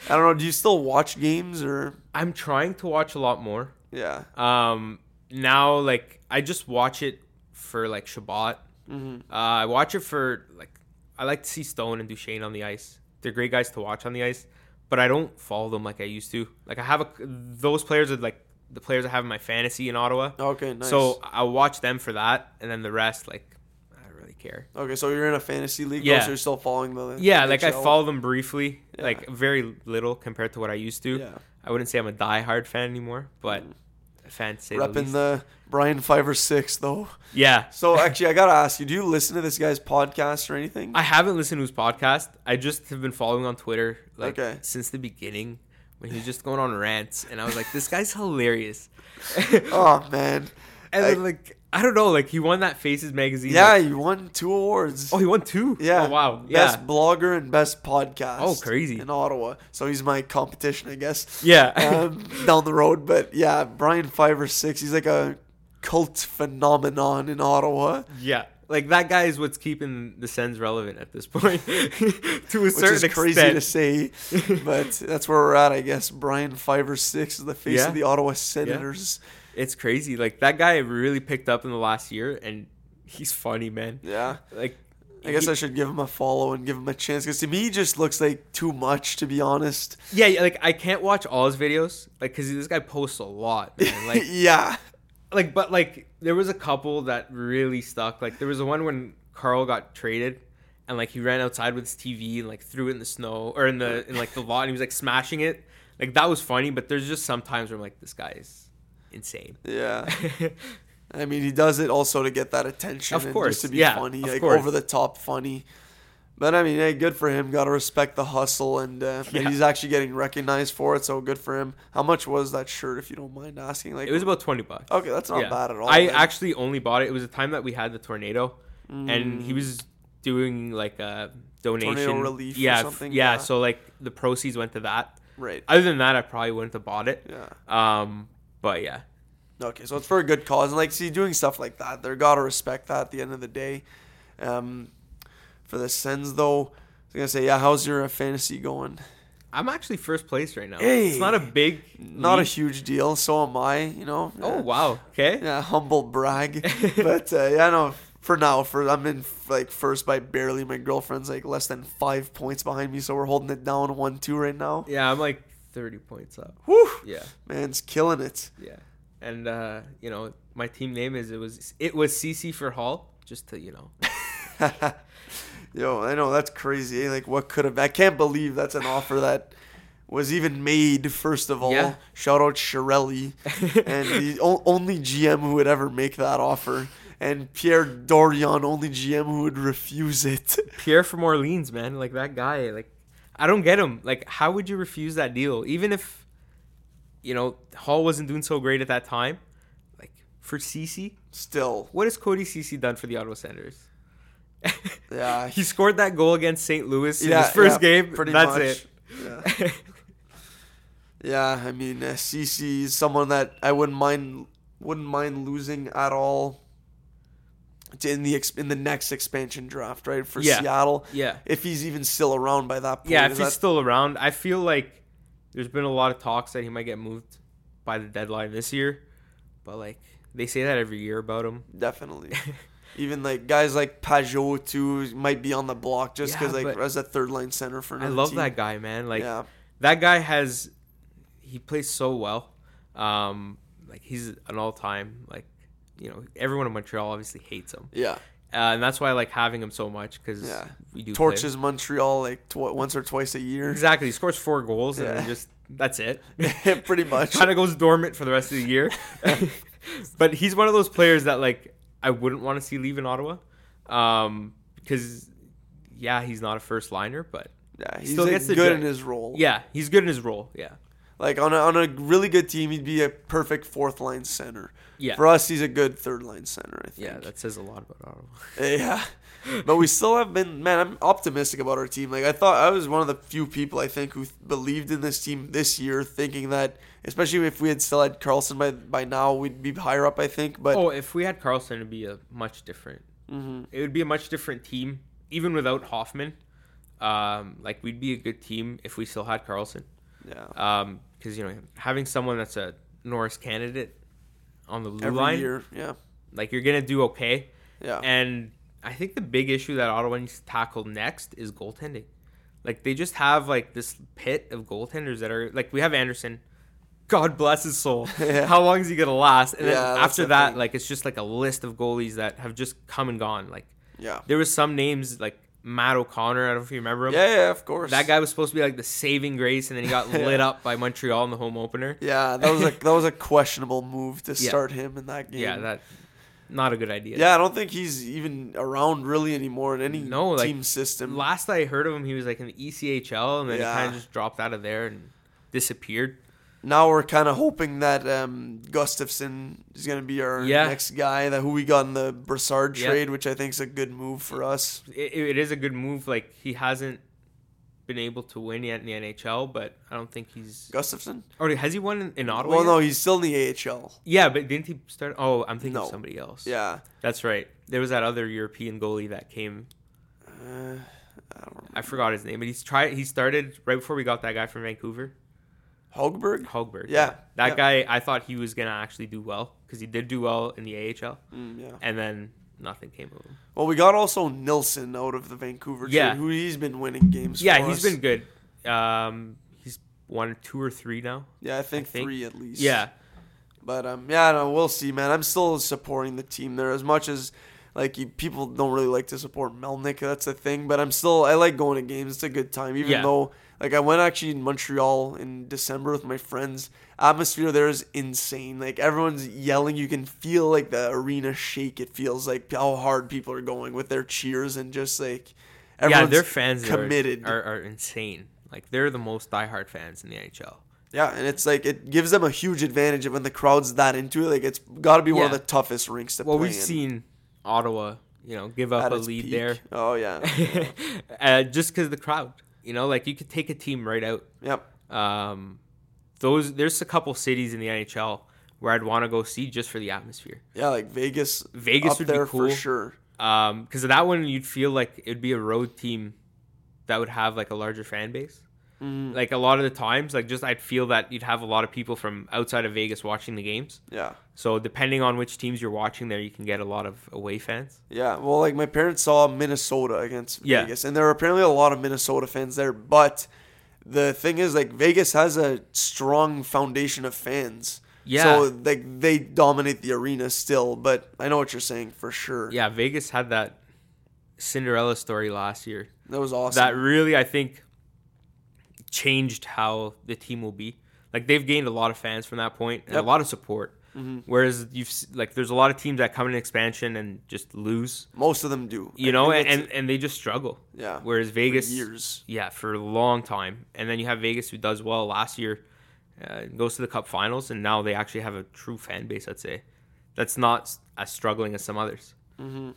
A: I don't know. Do you still watch games or?
B: I'm trying to watch a lot more.
A: Yeah.
B: Um, now like I just watch it for like Chabot.
A: Mm-hmm.
B: Uh, I watch it for like I like to see Stone and Duchene on the ice. They're great guys to watch on the ice, but I don't follow them like I used to. Like I have a those players are like the players I have in my fantasy in Ottawa.
A: Okay. Nice.
B: So I watch them for that, and then the rest like I don't really care.
A: Okay, so you're in a fantasy league.
B: Yeah.
A: So you're still following the.
B: Yeah, like I follow them briefly,
A: Yeah.
B: like very little compared to what I used to.
A: Yeah.
B: I wouldn't say I'm a diehard fan anymore, but a fan to say the
A: Repping the Brian five or six though.
B: yeah,
A: So actually, I gotta ask you: Do you listen to this guy's podcast or anything?
B: I haven't listened to his podcast. I just have been following on Twitter like
A: Okay.
B: since the beginning when he was just going on rants, and I was like, this guy's hilarious.
A: oh man,
B: and
A: I-
B: then like I don't know. Like he won that Faces magazine.
A: Yeah,
B: like-
A: he won two awards.
B: oh, he won two.
A: Yeah.
B: Oh, wow. Yeah.
A: Best blogger and best podcast.
B: Oh, crazy.
A: In Ottawa. So he's my competition, I guess.
B: Yeah.
A: um, down the road. But yeah, Brian five or six. He's like a cult phenomenon in Ottawa,
B: yeah. Like that guy is what's keeping the Sens relevant at this point, to a
A: which
B: certain
A: is crazy to say. but that's where we're at, I guess. Brian five or six is the face
B: Yeah.
A: of the Ottawa Senators.
B: It's crazy. Like that guy really picked up in the last year, and he's funny, man.
A: Yeah.
B: Like,
A: I guess
B: he-
A: I should give him a follow and give him a chance because to me, he just looks like too much, to be honest.
B: yeah, like I can't watch all his videos, like, cause this guy posts a lot, man. Like,
A: yeah.
B: like, but like, there was a couple that really stuck. Like, there was the one when Carl got traded, and like he ran outside with his TV and like threw it in the snow or in the in like the lot, and he was like smashing it. Like that was funny, but there's just some times where I'm like, this guy is insane.
A: Yeah. I mean, he does it also to get that attention,
B: Of
A: and
B: course,
A: to be
B: yeah,
A: funny,
B: of
A: like
B: course.
A: over the top funny. But I mean, hey, good for him. Got to respect the hustle, and uh,
B: Yeah.
A: he's actually getting recognized for it. So good for him. How much was that shirt, if you don't mind asking? Like,
B: It was about twenty bucks.
A: okay, that's not bad at all.
B: I
A: then.
B: actually only bought it. It was a time that we had the tornado, and
A: Mm.
B: he was doing like a donation
A: relief or
B: Yeah,
A: something?
B: Yeah,
A: Yeah.
B: so like the proceeds went to that.
A: right.
B: Other than that, I probably wouldn't have bought it.
A: Yeah.
B: Um, but yeah,
A: Okay, so it's for a good cause, and like, see, doing stuff like that, they're gotta respect that. At the end of the day, um, for the Sens though, I was gonna say, yeah, how's your uh, fantasy going?
B: I'm actually first place right now.
A: Hey.
B: it's not a big,
A: Not a huge deal. So am I. You know.
B: Oh
A: Yeah.
B: wow, okay.
A: Yeah, humble brag. but uh, yeah, no. For now, for I'm in like first by barely. My girlfriend's like less than five points behind me, so we're holding it down one two right now.
B: Yeah, I'm like 30 points up.
A: Whew,
B: Yeah,
A: man's killing it.
B: yeah, and uh, you know my team name is it was it was Ceci for Hall, just to you know.
A: Yo, I know that's crazy. eh? Like, what could have? I can't believe that's an offer that was even made. First of all,
B: Yeah.
A: shout out Chiarelli, and the o- only GM who would ever make that offer, and Pierre Dorion, only GM who would refuse it.
B: Pierre from Orleans, man, like that guy, like I don't get him. Like, how would you refuse that deal, even if you know Hall wasn't doing so great at that time? Like for Ceci,
A: Still,
B: what has Cody Ceci done for the Ottawa Senators?
A: yeah,
B: he scored that goal against St. Louis in
A: Yeah,
B: his first
A: yeah,
B: game.
A: pretty
B: That's
A: much.
B: it.
A: Yeah. Yeah, I mean, uh, Ceci is someone that I wouldn't mind wouldn't mind losing at all in the in the next expansion draft, right? For
B: Yeah.
A: Seattle,
B: yeah,
A: if he's even still around by that point.
B: yeah. If he's
A: that-
B: still around, I feel like there's been a lot of talks that he might get moved by the deadline this year, but like they say that every year about him.
A: definitely. even like guys like Pageau too might be on the block just
B: Yeah,
A: because like as a third line center for
B: I love
A: team.
B: that guy, man. Like
A: yeah,
B: that guy has he plays so well. Um, like he's an all time like you know everyone in Montreal obviously hates him,
A: yeah,
B: uh, and that's why I like having him so much because
A: Yeah.
B: we do play-
A: torches Montreal like tw- once or twice a year.
B: Exactly, he scores four goals and
A: Yeah.
B: then just that's it.
A: Pretty much.
B: kind of goes dormant for the rest of the year. but he's one of those players that like I wouldn't want to see leave in Ottawa, um, because yeah, he's not a first liner, but
A: Yeah, he's
B: Still
A: like,
B: gets
A: good in his role.
B: yeah, he's good in his role. Yeah,
A: Like on a, on a really good team, he'd be a perfect fourth line center.
B: yeah,
A: For us, he's a good third line center. I think.
B: yeah. That says a lot about Ottawa.
A: Yeah. But we still have been, man. I'm optimistic about our team. Like I thought, I was one of the few people I think who believed in this team this year, thinking that, especially if we had still had Karlsson by by now, we'd be higher up. I think, but
B: oh, if we had Karlsson, it'd be a much different.
A: Mm-hmm.
B: It would be a much different team, even without Hoffman. Um, like we'd be a good team if we still had Karlsson.
A: yeah,
B: Um, because you know having someone that's a Norris candidate on the blue
A: every
B: line,
A: year, yeah,
B: like you're gonna do okay.
A: yeah,
B: And I think the big issue that Ottawa needs to tackle next is goaltending. Like they just have like this pit of goaltenders that are like we have Anderson. God bless his soul.
A: Yeah.
B: How long is he gonna last? And then
A: Yeah, that's
B: after that,
A: thing.
B: like it's just like a list of goalies that have just come and gone. Like
A: yeah,
B: there was some names like Matt O'Connor. I don't know if you remember him.
A: yeah, yeah. Of course,
B: That guy was supposed to be like the saving grace, and then he got
A: Yeah.
B: lit up by Montreal in the home opener.
A: Yeah, that was a that was a questionable move to
B: Yeah.
A: start him in that game.
B: Yeah, that not a good idea.
A: Yeah, I don't think he's even around really anymore in any
B: No, like,
A: team system.
B: Last I heard of him, he was like in the ECHL, and then
A: Yeah.
B: he kind of just dropped out of there and disappeared.
A: Now we're kind of hoping that um, Gustavsson is going to be our
B: Yeah.
A: next guy. That who we got in the Brassard
B: Yeah.
A: trade, which I think is a good move for us.
B: It, it is a good move. Like he hasn't been able to win yet in the NHL, but I don't think he's.
A: Gustavsson.
B: Or has he won in, in Ottawa?
A: Well,
B: yet?
A: no, he's still in the AHL.
B: Yeah, but didn't he start? Oh, I'm thinking
A: No.
B: of somebody else.
A: Yeah.
B: that's right. There was that other European goalie that came.
A: Uh, I don't.
B: I forgot his name, but he's tried. He started right before we got that guy from Vancouver,
A: Hogberg.
B: Hogberg.
A: Yeah,
B: that
A: yeah.
B: guy. I thought he was gonna actually do well because he did do well in the AHL,
A: Mm, yeah.
B: and then nothing came of him.
A: Well, we got also Nilsson out of the Vancouver
B: Yeah.
A: who he's been winning games.
B: Yeah, he's
A: us.
B: been good. Um, he's won two or three now.
A: Yeah, I think,
B: think.
A: three at least.
B: Yeah,
A: But um, yeah, no, we'll see, man. I'm still supporting the team there as much as like you, people don't really like to support Melnyk. That's the thing. But I'm still I like going to games. It's a good time, even
B: Yeah.
A: though like I went actually in Montreal in December with my friends. Atmosphere there is insane. Like everyone's yelling. You can feel like the arena shake. It feels like how hard people are going with their cheers and just like
B: yeah, their fans are-
A: committed.
B: Are, are insane. Like they're the most diehard fans in the NHL.
A: Yeah, and it's like it gives them a huge advantage when the crowd's that into it. Like it's got to be one of the toughest rinks to
B: Well,
A: play Well,
B: we've
A: in.
B: seen Ottawa, you know, give up
A: at
B: a lead
A: peak.
B: there,
A: Oh yeah.
B: uh, just because the crowd. You know, like you could take a team right out.
A: yep.
B: Um, those there's a couple cities in the NHL where I'd want to go see just for the atmosphere.
A: Yeah, like Vegas.
B: Vegas would be cool.
A: for sure.
B: Um, because of that one, you'd feel like it'd be a road team that would have like a larger fan base.
A: Mhm.
B: Like a lot of the times, like just I'd feel that you'd have a lot of people from outside of Vegas watching the games.
A: Yeah.
B: So depending on which teams you're watching, there you can get a lot of away fans.
A: Yeah. Well, like my parents saw Minnesota against
B: Yeah.
A: Vegas, and there were apparently a lot of Minnesota fans there. But the thing is, like Vegas has a strong foundation of fans.
B: Yeah.
A: So like they dominate the arena still. But I know what you're saying for sure.
B: Yeah, Vegas had that Cinderella story last year.
A: That was awesome.
B: That really, I think, changed how the team will be. Like they've gained a lot of fans from that point and
A: Yep.
B: a lot of support.
A: Mhm.
B: Whereas you've like, there's a lot of teams that come in expansion and just lose,
A: Most of them do.
B: you
A: I
B: know,
A: think
B: and, and they just struggle.
A: yeah.
B: Whereas
A: for
B: Vegas,
A: years.
B: yeah, for a long time, and then you have Vegas who does well last year, uh, goes to the Cup Finals, and now they actually have a true fan base. I'd say that's not as struggling as some others.
A: No,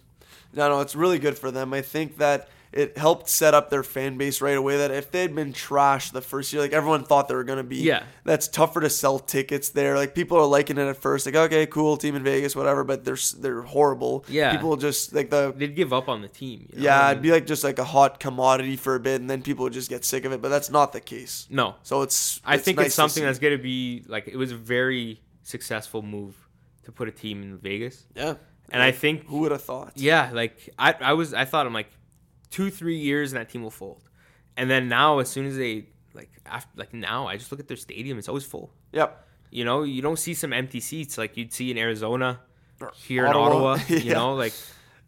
A: no, it's really good for them. I think that it helped set up their fan base right away. That if they had been trash the first year, like everyone thought they were gonna be,
B: Yeah.
A: that's tougher to sell tickets there. Like people are liking it at first, like okay, cool team in Vegas, whatever. But they're they're horrible.
B: Yeah.
A: people just like the
B: They'd give up on the team. you know?
A: yeah, it'd be like just like a hot commodity for a bit, and then people would just get sick of it. But that's not the case.
B: no,
A: So it's
B: I think
A: nice
B: it's something that's going to be like it was a very successful move to put a team in Vegas,
A: yeah.
B: and I think
A: who would have thought?
B: yeah, like I I was I thought I'm like two three years and that team will fold, and then now as soon as they like after like now I just look at their stadium it's always full.
A: Yep.
B: You know you don't see some empty seats like you'd see in Arizona, here
A: Ottawa.
B: in Ottawa. You know like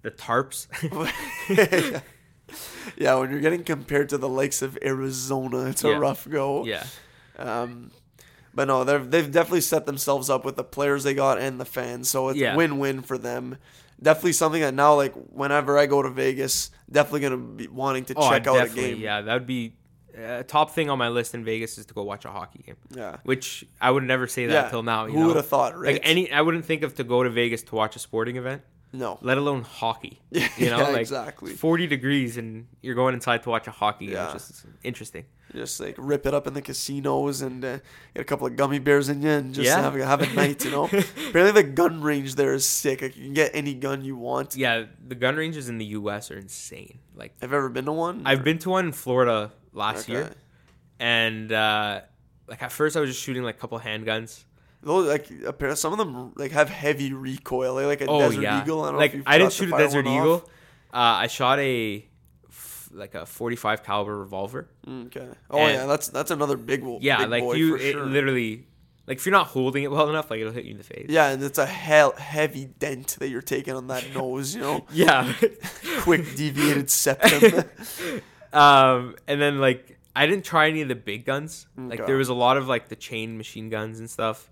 B: the tarps.
A: yeah, when you're getting compared to the likes of Arizona, it's a
B: Yeah.
A: rough go.
B: yeah,
A: Um, but no, they've they've definitely set themselves up with the players they got and the fans, so it's
B: Yeah.
A: win-win for them. Definitely something that now, like whenever I go to Vegas, definitely gonna be wanting to
B: oh
A: check out a game.
B: yeah that would be. A top thing on my list in Vegas is to go watch a hockey game,
A: Yeah,
B: which I would never say that
A: yeah.
B: till now. You
A: Who would have thought?
B: Like any, I wouldn't think of to go to Vegas to watch a sporting event,
A: no,
B: let alone hockey. You know,
A: Yeah,
B: like
A: exactly.
B: forty degrees and you're going inside to watch a hockey game.
A: Yeah.
B: It's just interesting.
A: Just like rip it up in the casinos and uh, get a couple of gummy bears in you and just
B: Yeah.
A: have a, have a night. You know, apparently the gun range there is sick. Like you can get any gun you want.
B: Yeah, the gun ranges in the U.S. are insane. Like
A: I've ever been to one?
B: I've been to one in Florida last
A: Okay.
B: year, and uh, like at first I was just shooting like a couple handguns.
A: Those like apparently some of them like have heavy recoil, like, like a
B: Oh
A: Desert
B: yeah,
A: Eagle. I don't know
B: like I didn't shoot a Desert Eagle. Uh, I shot a like a 45 caliber revolver.
A: Okay. Oh
B: And-
A: yeah, that's that's another big one.
B: Yeah,
A: big
B: like you, it
A: sure.
B: literally, like if you're not holding it well enough, like it'll hit you in the face.
A: Yeah, and it's a hell heavy dent that you're taking on that nose. You know,
B: Yeah.
A: quick deviated septum.
B: um, and then like I didn't try any of the big guns. Like
A: Okay.
B: there was a lot of like the chain machine guns and stuff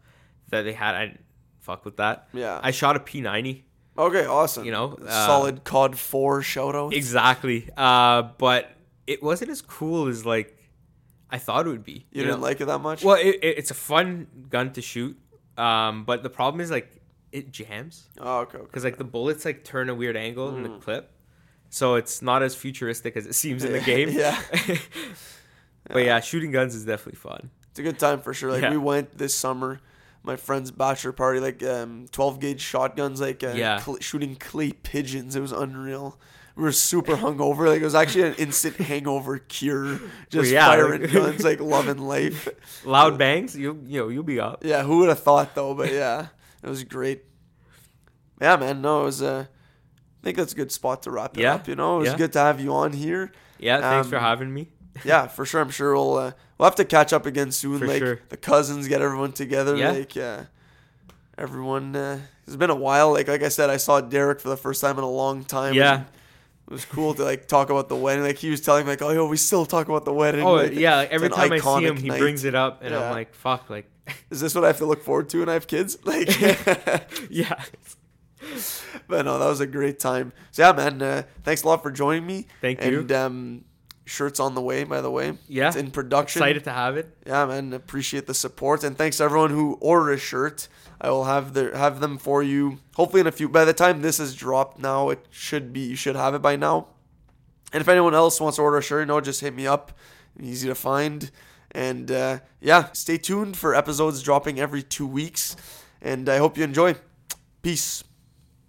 B: that they had. I didn't fuck with that.
A: yeah.
B: I shot a P90.
A: Okay, awesome.
B: You know, uh,
A: solid COD four shout out.
B: Exactly. Uh, but it wasn't as cool as like I thought it would be.
A: You, didn't like it that much?
B: Well, it, it, it's a fun gun to shoot, um, but the problem is like it jams
A: oh, okay. okay.
B: because like the bullets like turn a weird angle in the
A: Mm.
B: clip, so it's not as futuristic as it seems in the game.
A: Yeah.
B: but yeah, shooting guns is definitely fun.
A: It's a good time for sure. Like
B: Yeah.
A: we went this summer, my friend's bachelor party, like um, 12 gauge shotguns, like uh,
B: Yeah.
A: cl- shooting clay pigeons. It was unreal. We were super hungover. Like it was actually an instant hangover cure. Just
B: yeah,
A: firing
B: like-
A: guns, like loving life.
B: Loud bangs, you you know you'll be up.
A: Yeah, who would have thought though? But yeah, it was great. Yeah, man. No, it was. Uh, I think that's a good spot to wrap it
B: Yeah,
A: up. You know, it was
B: yeah.
A: good to have you on here.
B: Yeah, thanks for
A: Um,
B: having me.
A: Yeah, for sure. I'm sure we'll uh, we'll have to catch up again soon.
B: For
A: like
B: sure.
A: the cousins, get everyone together.
B: Yeah.
A: Like uh, everyone. Uh, it's been a while. Like like I said, I saw Derek for the first time in a long time.
B: Yeah.
A: It was cool to like talk about the wedding. Like he was telling me like, oh yo, we still talk about the wedding.
B: Oh
A: Like,
B: yeah, like every time I see him, he
A: night.
B: brings it up, and
A: Yeah.
B: I'm like, fuck, like,
A: Is this what I have to look forward to when I have kids? Like,
B: yeah,
A: but no, that was a great time. So yeah, man. Uh, thanks a lot for joining me.
B: Thank you.
A: And um, shirts on the way, by the way.
B: yeah.
A: It's in production.
B: Excited to have it.
A: Yeah, man, appreciate the support and thanks to everyone who ordered a shirt. I will have the have them for you. Hopefully in a few. By the time this is dropped, now it should be. You should have it by now. And if anyone else wants to order a shirt, you know, just hit me up. Easy to find. And uh, yeah, stay tuned for episodes dropping every two weeks. And I hope you enjoy. Peace.